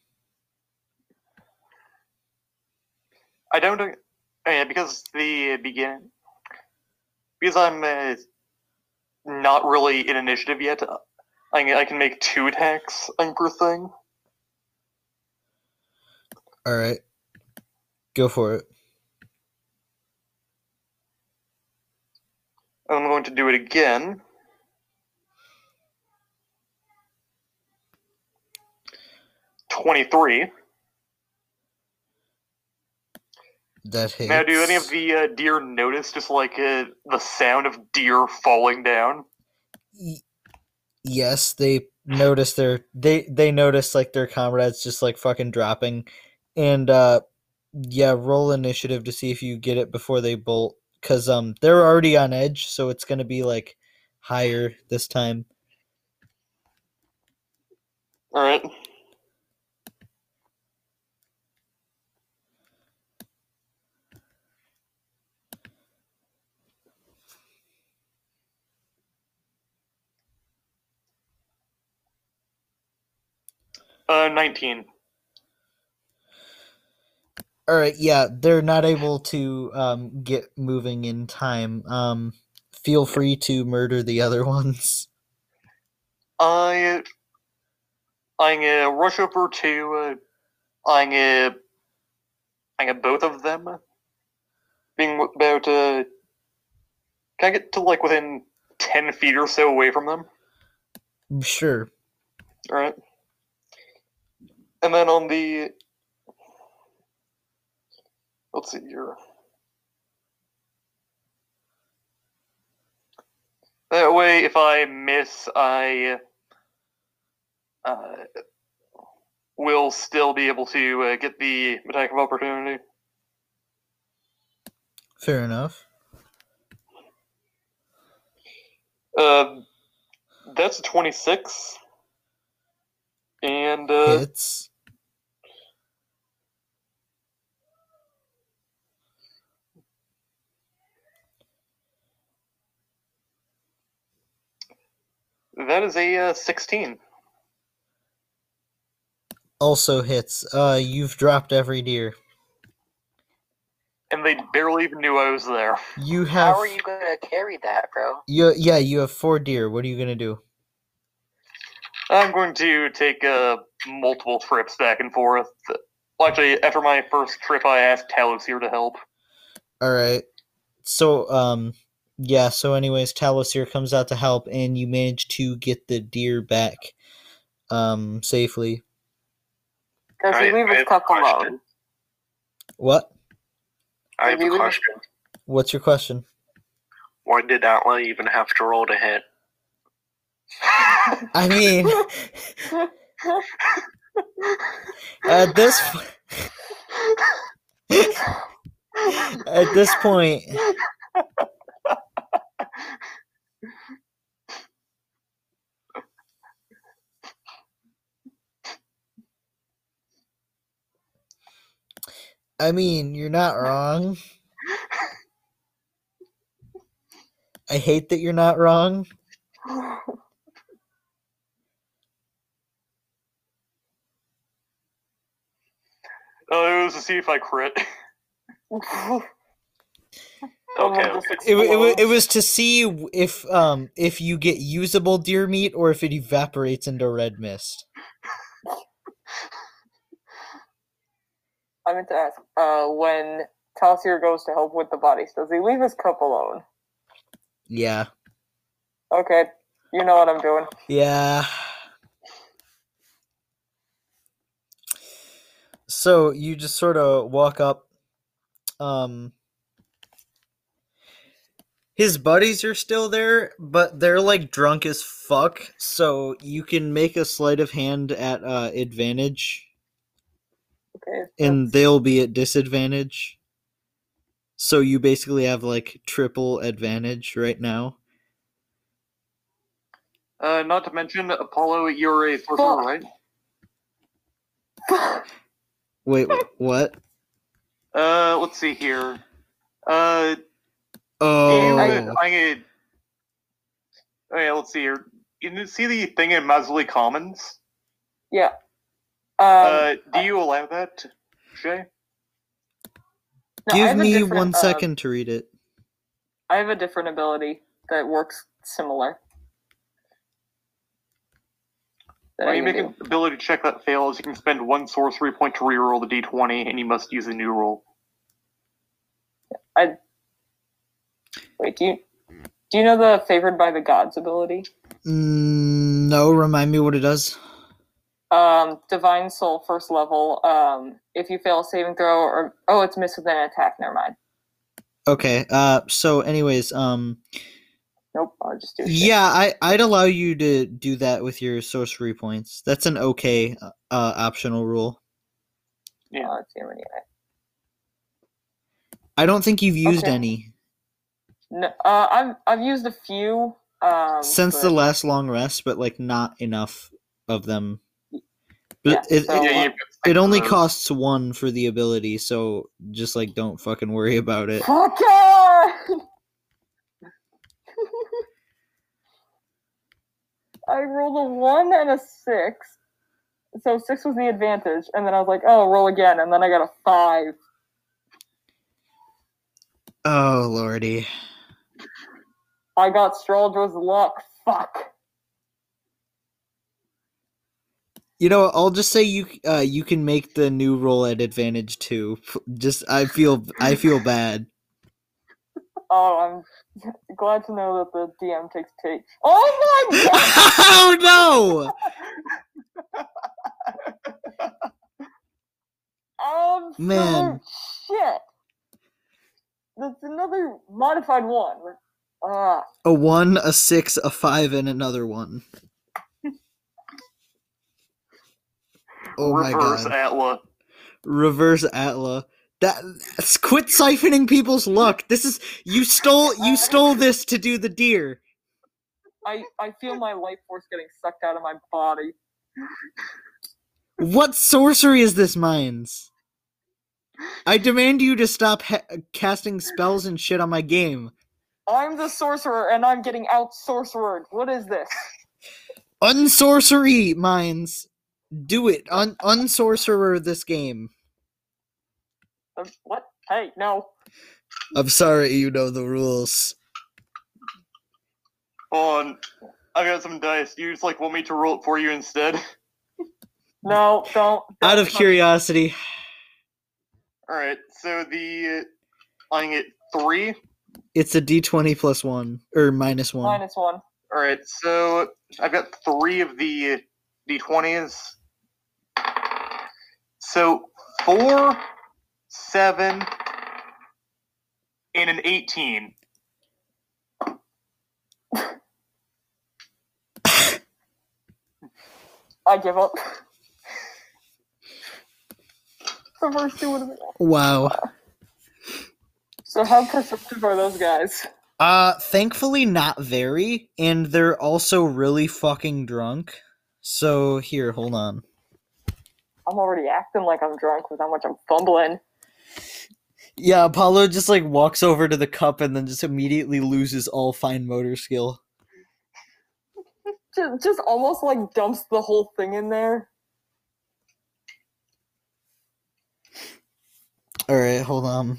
B: I don't. Oh yeah, because the begin. Because I'm uh, not really in initiative yet. I can, I can make two attacks on per thing.
A: All right. Go for it.
B: I'm going to do it again. Twenty-three.
A: That hits.
B: Now, do any of the uh, deer notice just like uh, the sound of deer falling down?
A: Y- yes, they notice their they they notice like their comrades just like fucking dropping, and uh, yeah, roll initiative to see if you get it before they bolt, cause um they're already on edge, so it's gonna be like higher this time.
B: All right. Uh, 19.
A: All right, yeah, they're not able to um get moving in time. Um, feel free to murder the other ones.
B: I, I'm gonna rush over to, uh, I'm gonna, I'm gonna both of them, being about, uh, can I get to, like, within 10 feet or so away from them?
A: Sure.
B: Alright. And then on the, let's see here. That way, if I miss, I uh, will still be able to uh, get the attack of opportunity.
A: Fair enough.
B: Uh, that's a 26. And uh,
A: Hits.
B: that is a uh, 16.
A: Also hits. Uh, you've dropped every deer.
B: And they barely even knew I was there.
A: You have.
C: How are you gonna carry that, bro?
A: You, yeah, you have four deer. What are you gonna do?
B: I'm going to take uh, multiple trips back and forth. Well, actually, after my first trip, I asked Talosir to help.
A: All right. So, um, yeah. So, anyways, Talosir comes out to help, and you manage to get the deer back, um, safely.
F: Does he
G: I-
F: leave
G: I
F: his
G: have
F: cup alone?
A: What?
G: I have a question.
A: What's your question?
G: Why did Atla even have to roll to hit?
A: I mean, at this at this point, I mean, you're not wrong. I hate that you're not wrong.
B: Oh, it was to see if I crit.
F: okay.
B: Okay, okay.
A: It, it, it was to see if um if you get usable deer meat or if it evaporates into red mist.
F: I meant to ask, uh, when Talosir goes to help with the bodies, does he leave his cup alone?
A: Yeah.
F: Okay, you know what I'm doing.
A: Yeah. So you just sort of walk up. Um, his buddies are still there, but they're like drunk as fuck. So you can make a sleight of hand at uh, advantage,
F: Okay.
A: and they'll be at disadvantage. So you basically have like triple advantage right now.
B: Uh, not to mention, Apollo, you're a sorcerer, right?
A: Wait, what?
B: Uh, let's see here. Uh,
A: Oh,
B: I, I'm. Okay, let's see here. You see the thing in Mazuli Commons?
F: yeah. Um,
B: uh, do you allow that, Shay?
F: no,
A: give me
F: different,
A: one
F: uh,
A: second to read it.
F: I have a different ability that works similar. That
B: When you
F: can
B: make
F: do.
B: an ability check that fails, you can spend one sorcery point to reroll the d20, and you must use a new roll.
F: I wait, do you do you know the favored by the gods ability?
A: Mm, no, remind me what it does.
F: Um, divine soul first level. Um, if you fail a saving throw or oh, it's missed with an attack. Never mind.
A: Okay. Uh. So, anyways, um.
F: Nope. I'll just do. shit.
A: Yeah, I I'd allow you to do that with your sorcery points. That's an okay uh, uh optional rule.
B: Yeah.
F: Let's see how many I-
A: I don't think you've used
F: Okay.
A: any
F: No, uh, I've I've used a few. Um,
A: since
F: but-
A: the last long rest, but like not enough of them. But
F: Yeah,
A: it,
F: so-
A: it,
B: yeah, you've got six
A: it
B: of
A: only
B: those.
A: costs one for the ability, so just like don't fucking worry about it.
F: Fuck yeah! I rolled a one and a six. So six was the advantage, and then I was like, oh, roll again, and then I got a five.
A: Oh lordy.
F: I got Straldra's luck. Fuck.
A: You know, I'll just say you uh you can make the new roll at advantage too. Just I feel I feel bad.
F: Oh, I'm glad to know that the DM takes take. Oh my god!
A: oh
F: Um,
A: Man.
F: shit. That's another modified one. Ah!
A: A one, a six, a five, and another one. Oh my
B: Reverse
A: god.
B: Atla.
A: Reverse Atla. That quit siphoning people's luck. This is you stole you stole this to do the deer.
F: I I feel my life force getting sucked out of my body.
A: What sorcery is this, Mines? I demand you to stop ha- casting spells and shit on my game.
F: I'm the sorcerer, and I'm getting out sorcered. What is this?
A: Unsorcery, Mines. Do it. Un unsorcerer this game.
F: Uh, what? Hey, no.
A: I'm sorry, you know the rules.
B: Hold on. I got some dice. You just like want me to roll it for you instead?
F: No, don't.
A: Out
F: don't
A: of
F: touch-
A: curiosity,
B: Alright, so the. I get three.
A: it's a d20 plus one or minus one.
F: Minus one.
B: Alright, so I've got three of the d20s. So four, seven, and an 18.
F: I give up. the first two would have been.
A: Wow.
F: So how perceptive are those guys?
A: Uh, thankfully not very, and they're also really fucking drunk. So here, hold on.
F: I'm already acting like I'm drunk with how much I'm fumbling.
A: Yeah, Apollo just like walks over to the cup and then just immediately loses all fine motor skill.
F: Just, just almost like dumps the whole thing in there.
A: All right, hold on.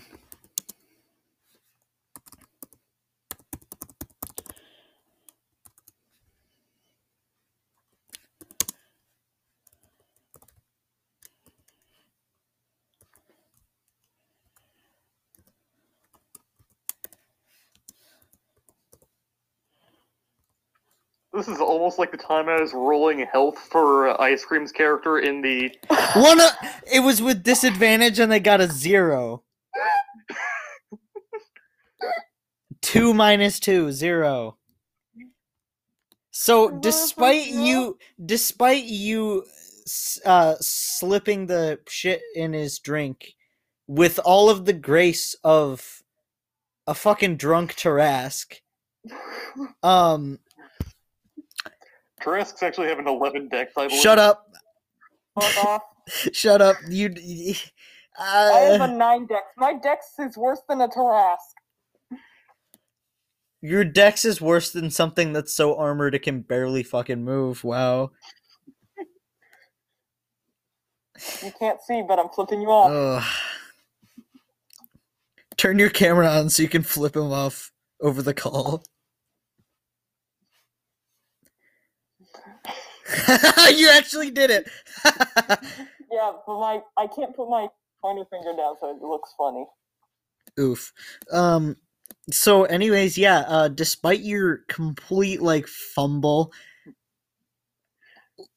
B: This is almost like the time I was rolling health for uh, Ice Cream's character in the.
A: One, uh, it was with disadvantage and they got a zero. two minus two, zero. So despite you, despite you, uh, slipping the shit in his drink, with all of the grace of a fucking drunk Tarrasque, um,
B: Tarrasque's actually have an 11 dex, I believe.
A: shut up,
F: Fuck off.
A: shut up, you.
F: I have
A: Uh,
F: a nine dex. My dex is worse than a Tarrasque.
A: Your dex is worse than something that's so armored it can barely fucking move. Wow.
F: You can't see, but I'm flipping you off.
A: Ugh. Turn your camera on so you can flip him off over the call. you actually did it.
F: Yeah, but my I can't put my pointer finger down, so it looks funny.
A: Oof. Um so anyways, yeah, uh despite your complete like fumble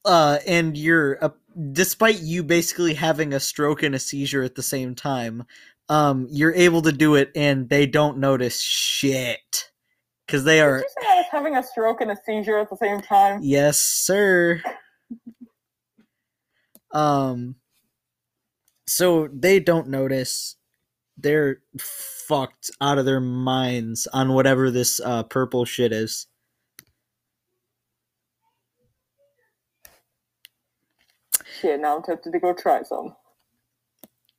A: uh and your uh, despite you basically having a stroke and a seizure at the same time, um you're able to do it and they don't notice shit cuz they are.
F: Did you say I was having a stroke and a seizure at the same time?
A: Yes, sir. Um so they don't notice. They're fucked out of their minds on whatever this uh purple shit is.
F: Shit, now I'm tempted to go try some.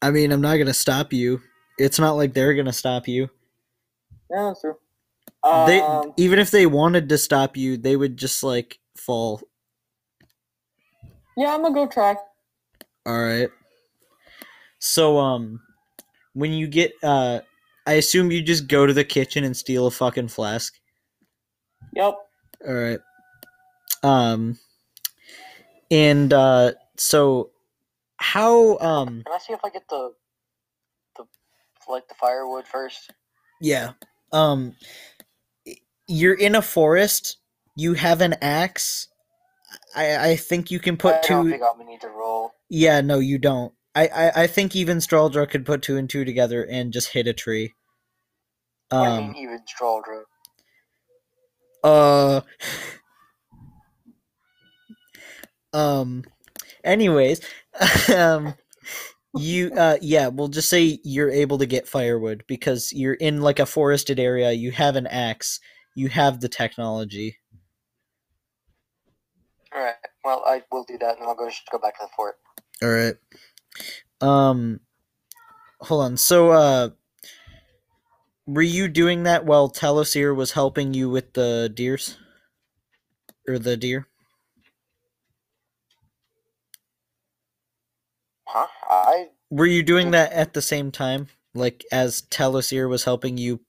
A: I mean, I'm not going to stop you. It's not like they're going to stop you.
F: Yeah, that's true.
A: They
F: Um,
A: even if they wanted to stop you, they would just like fall.
F: yeah, I'm gonna go try.
A: All right. So um when you get uh I assume you just go to the kitchen and steal a fucking flask.
F: Yep.
A: All right. Um and uh so how um
C: Can I see if I get the the like the firewood first?
A: yeah. Um you're in a forest, you have an axe. I I think you can put
C: I don't
A: two
C: think I'm gonna need to roll.
A: Yeah, no, you don't. I, I, I think even Straldra could put two and two together and just hit a tree.
C: What do you
A: Um,
C: mean even Straldra?
A: uh, um, anyways, um, you, uh, yeah, we'll just say you're able to get firewood because you're in like a forested area, you have an axe, you have the technology.
C: Alright, well I will do that and then I'll go just go back to the fort.
A: All right. Um, hold on. So, uh, were you doing that while Talosir was helping you with the deers, or the deer?
C: Huh? I
A: Were you doing that at the same time, like as Talosir was helping you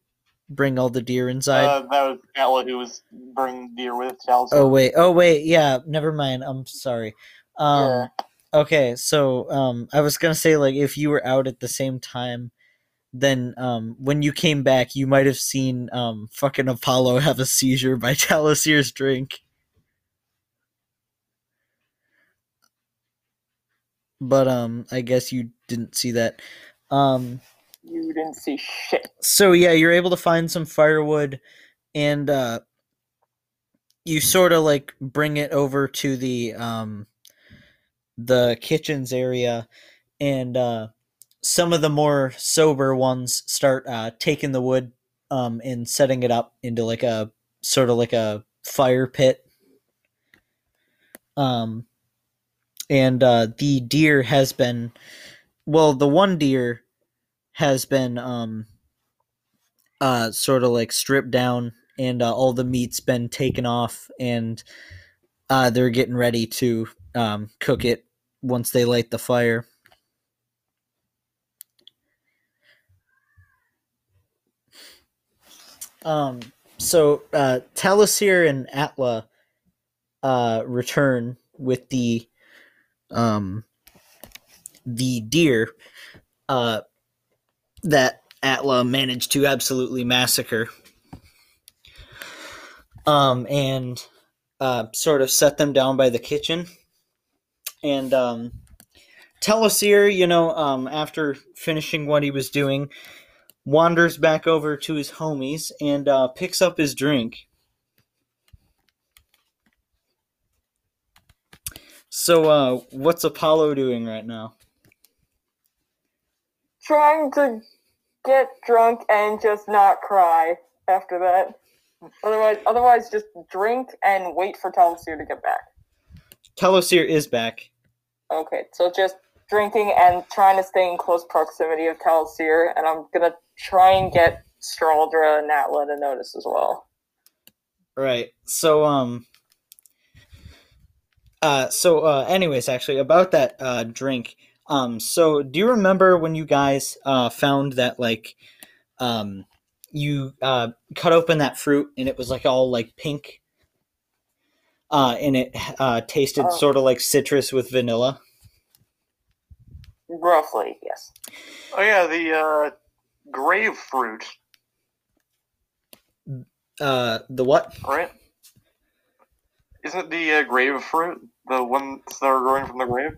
A: bring all the deer inside?
B: Uh, that was Atla who was bringing deer with Chalice.
A: oh wait. Oh wait. Yeah. Never mind. I'm sorry. Um.
C: Yeah.
A: Okay. So, um, I was gonna say like if you were out at the same time. then um, when you came back, you might have seen um, fucking Apollo have a seizure by Talosir's drink. But um, I guess you didn't see that. Um,
F: You didn't see shit.
A: so yeah, you're able to find some firewood, and uh, you sort of like bring it over to the um, the kitchens area, and uh, some of the more sober ones start uh, taking the wood um, and setting it up into like a sort of like a fire pit. Um, and uh, the deer has been, well, the one deer has been um uh sort of like stripped down and uh, all the meat's been taken off and uh they're getting ready to um cook it once they light the fire. Um so uh Talosir and Atla uh return with the um the deer uh that Atla managed to absolutely massacre. Um and uh sort of set them down by the kitchen. And um Talosir, you know, um after finishing what he was doing, wanders back over to his homies and uh picks up his drink. So uh what's Apollo doing right now?
F: Trying to get drunk and just not cry after that. Otherwise, otherwise, just drink and wait for Talosir to get back.
A: Talosir is back.
F: Okay, so just drinking and trying to stay in close proximity of Talosir, and I'm gonna try and get Straldra and Atla to notice as well.
A: Right. So um uh so uh anyways actually about that uh drink um so do you remember when you guys uh found that like um you uh cut open that fruit and it was like all like pink uh and it uh tasted
F: Oh.
A: sort of like citrus with vanilla
F: Roughly, yes.
B: Oh yeah, the uh, grave fruit,
A: uh the what
B: right? Isn't it the uh, grave fruit the ones that are growing from the grave?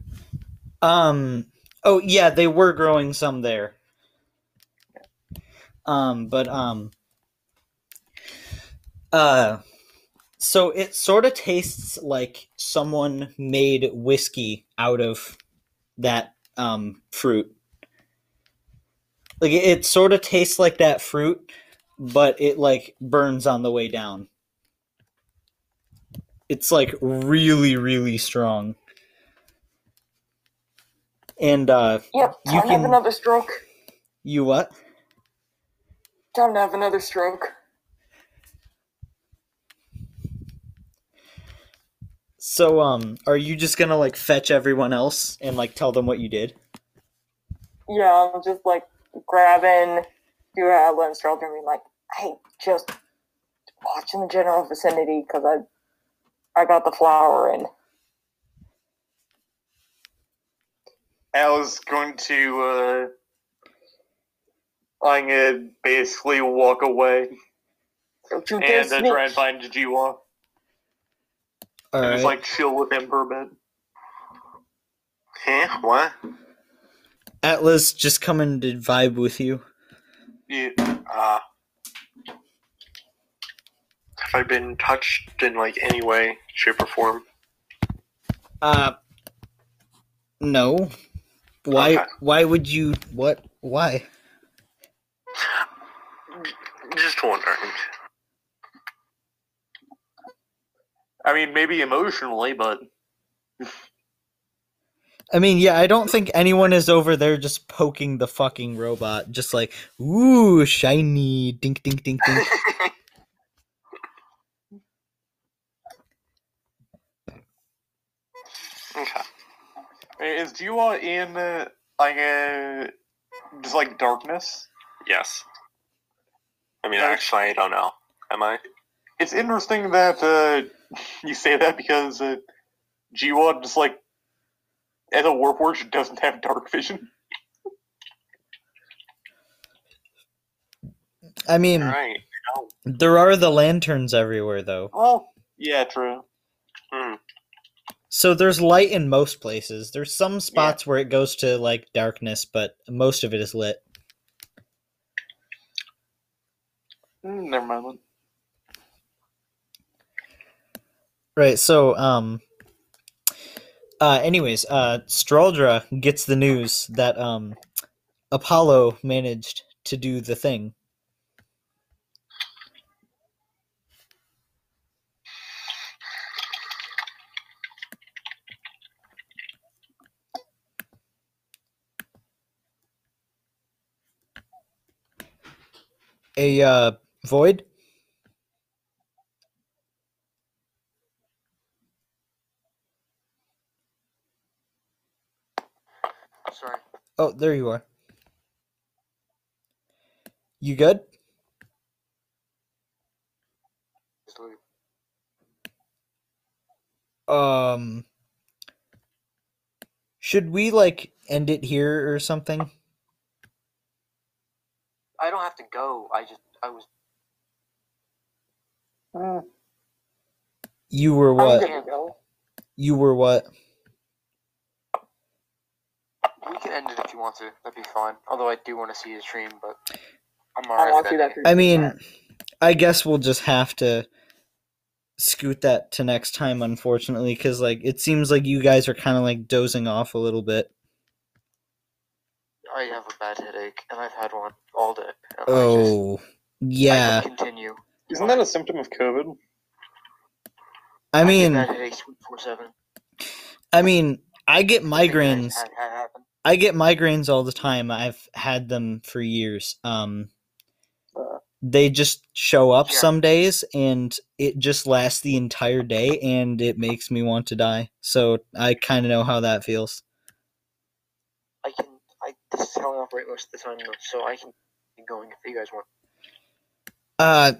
A: Um. Oh yeah, they were growing some there. Um, but um. Uh, so it sort of tastes like someone made whiskey out of that um fruit. Like it, it sort of tastes like that fruit, but it like burns on the way down. It's like really, really strong. And uh
F: Yep,
A: You
F: to have
A: can-
F: another stroke.
A: you what?
F: Time to have another stroke.
A: So um are you just gonna like fetch everyone else and like tell them what you did?
F: Yeah, I'm just like grabbing do Atla and Straldra and being like, hey, just watch in the general vicinity because I I got the flower in.
B: Al's going to uh, I'm gonna basically walk away
F: Don't you dare
B: and uh, try and find Jiwa
A: All
B: and just like chill with him for a bit.
G: Huh? What?
A: Atlas just coming to vibe with you.
B: Yeah.
G: Uh, have I been touched in like any way, shape, or form?
A: Uh no. Why
G: Okay.
A: why would you what why?
G: Just wondering.
B: I mean, maybe emotionally, but
A: I mean, yeah, I don't think anyone is over there just poking the fucking robot, just like, ooh, shiny, dink, dink, dink, dink.
B: is Jiwa in uh, like uh, just like darkness?
G: Yes. I mean,
B: Okay.
G: actually, I don't know. Am I?
B: It's interesting that uh, you say that because uh, Jiwa just like as a warforged doesn't have dark vision.
A: I mean,
G: Right.
A: there are the lanterns everywhere, though.
B: Well, yeah, true.
G: Hmm.
A: So there's light in most places. There's some spots where it goes to like darkness, but most of it is lit.
B: Mm, never mind.
A: Right. So, um, uh, anyways, uh, Straldra gets the news that um, Apollo managed to do the thing. A uh, void.
D: Sorry.
A: Oh, there you are. You good? Um, should we like end it here or something?
D: I don't have to go. I just I was
F: Hmm,
A: You were what?
F: go.
A: You were what?
D: we can end it if you want to. That'd be fine. Although I do want to see his stream, but I'm
F: I
D: alright.
F: want
D: with
F: to see that.
A: I mean,
F: chat.
A: I guess we'll just have to scoot that to next time, unfortunately, because like it seems like you guys are kind of like dozing off a little bit.
D: I have a bad headache, and I've had one all day. and
A: Oh,
D: I just,
A: yeah.
D: I continue.
B: Isn't that a symptom of COVID?
A: I mean,
D: bad headaches twenty four seven.
A: I mean, I get migraines.
D: Had, had happen.
A: I get migraines all the time. I've had them for years. Um,
B: Uh.
A: they just show up
D: Yeah.
A: some days, and it just lasts the entire day, and it makes me want to die. So I kind of know how that feels.
D: I can. I this is how I operate most of the time, though, so I can keep going if you guys want.
A: Uh,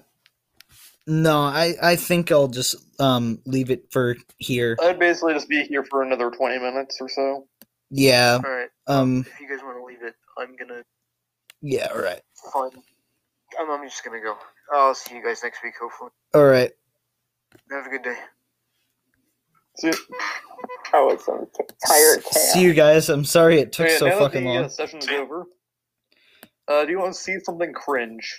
A: no, I I think I'll just um leave it for here.
B: I'd basically just be here for another 20 minutes or so.
A: Yeah.
D: All right.
A: Um.
D: If you guys want to leave it, I'm gonna
A: Yeah. All right.
D: Fine. I'm, I'm just gonna go. I'll see you guys next week, hopefully.
A: All right.
D: Have a good day.
B: See,
F: Oh, it's some t- tired chaos.
A: See you guys. I'm sorry it took
B: Okay,
A: so fucking
B: the uh,
A: long.
B: session's over, uh, do you want to see something cringe?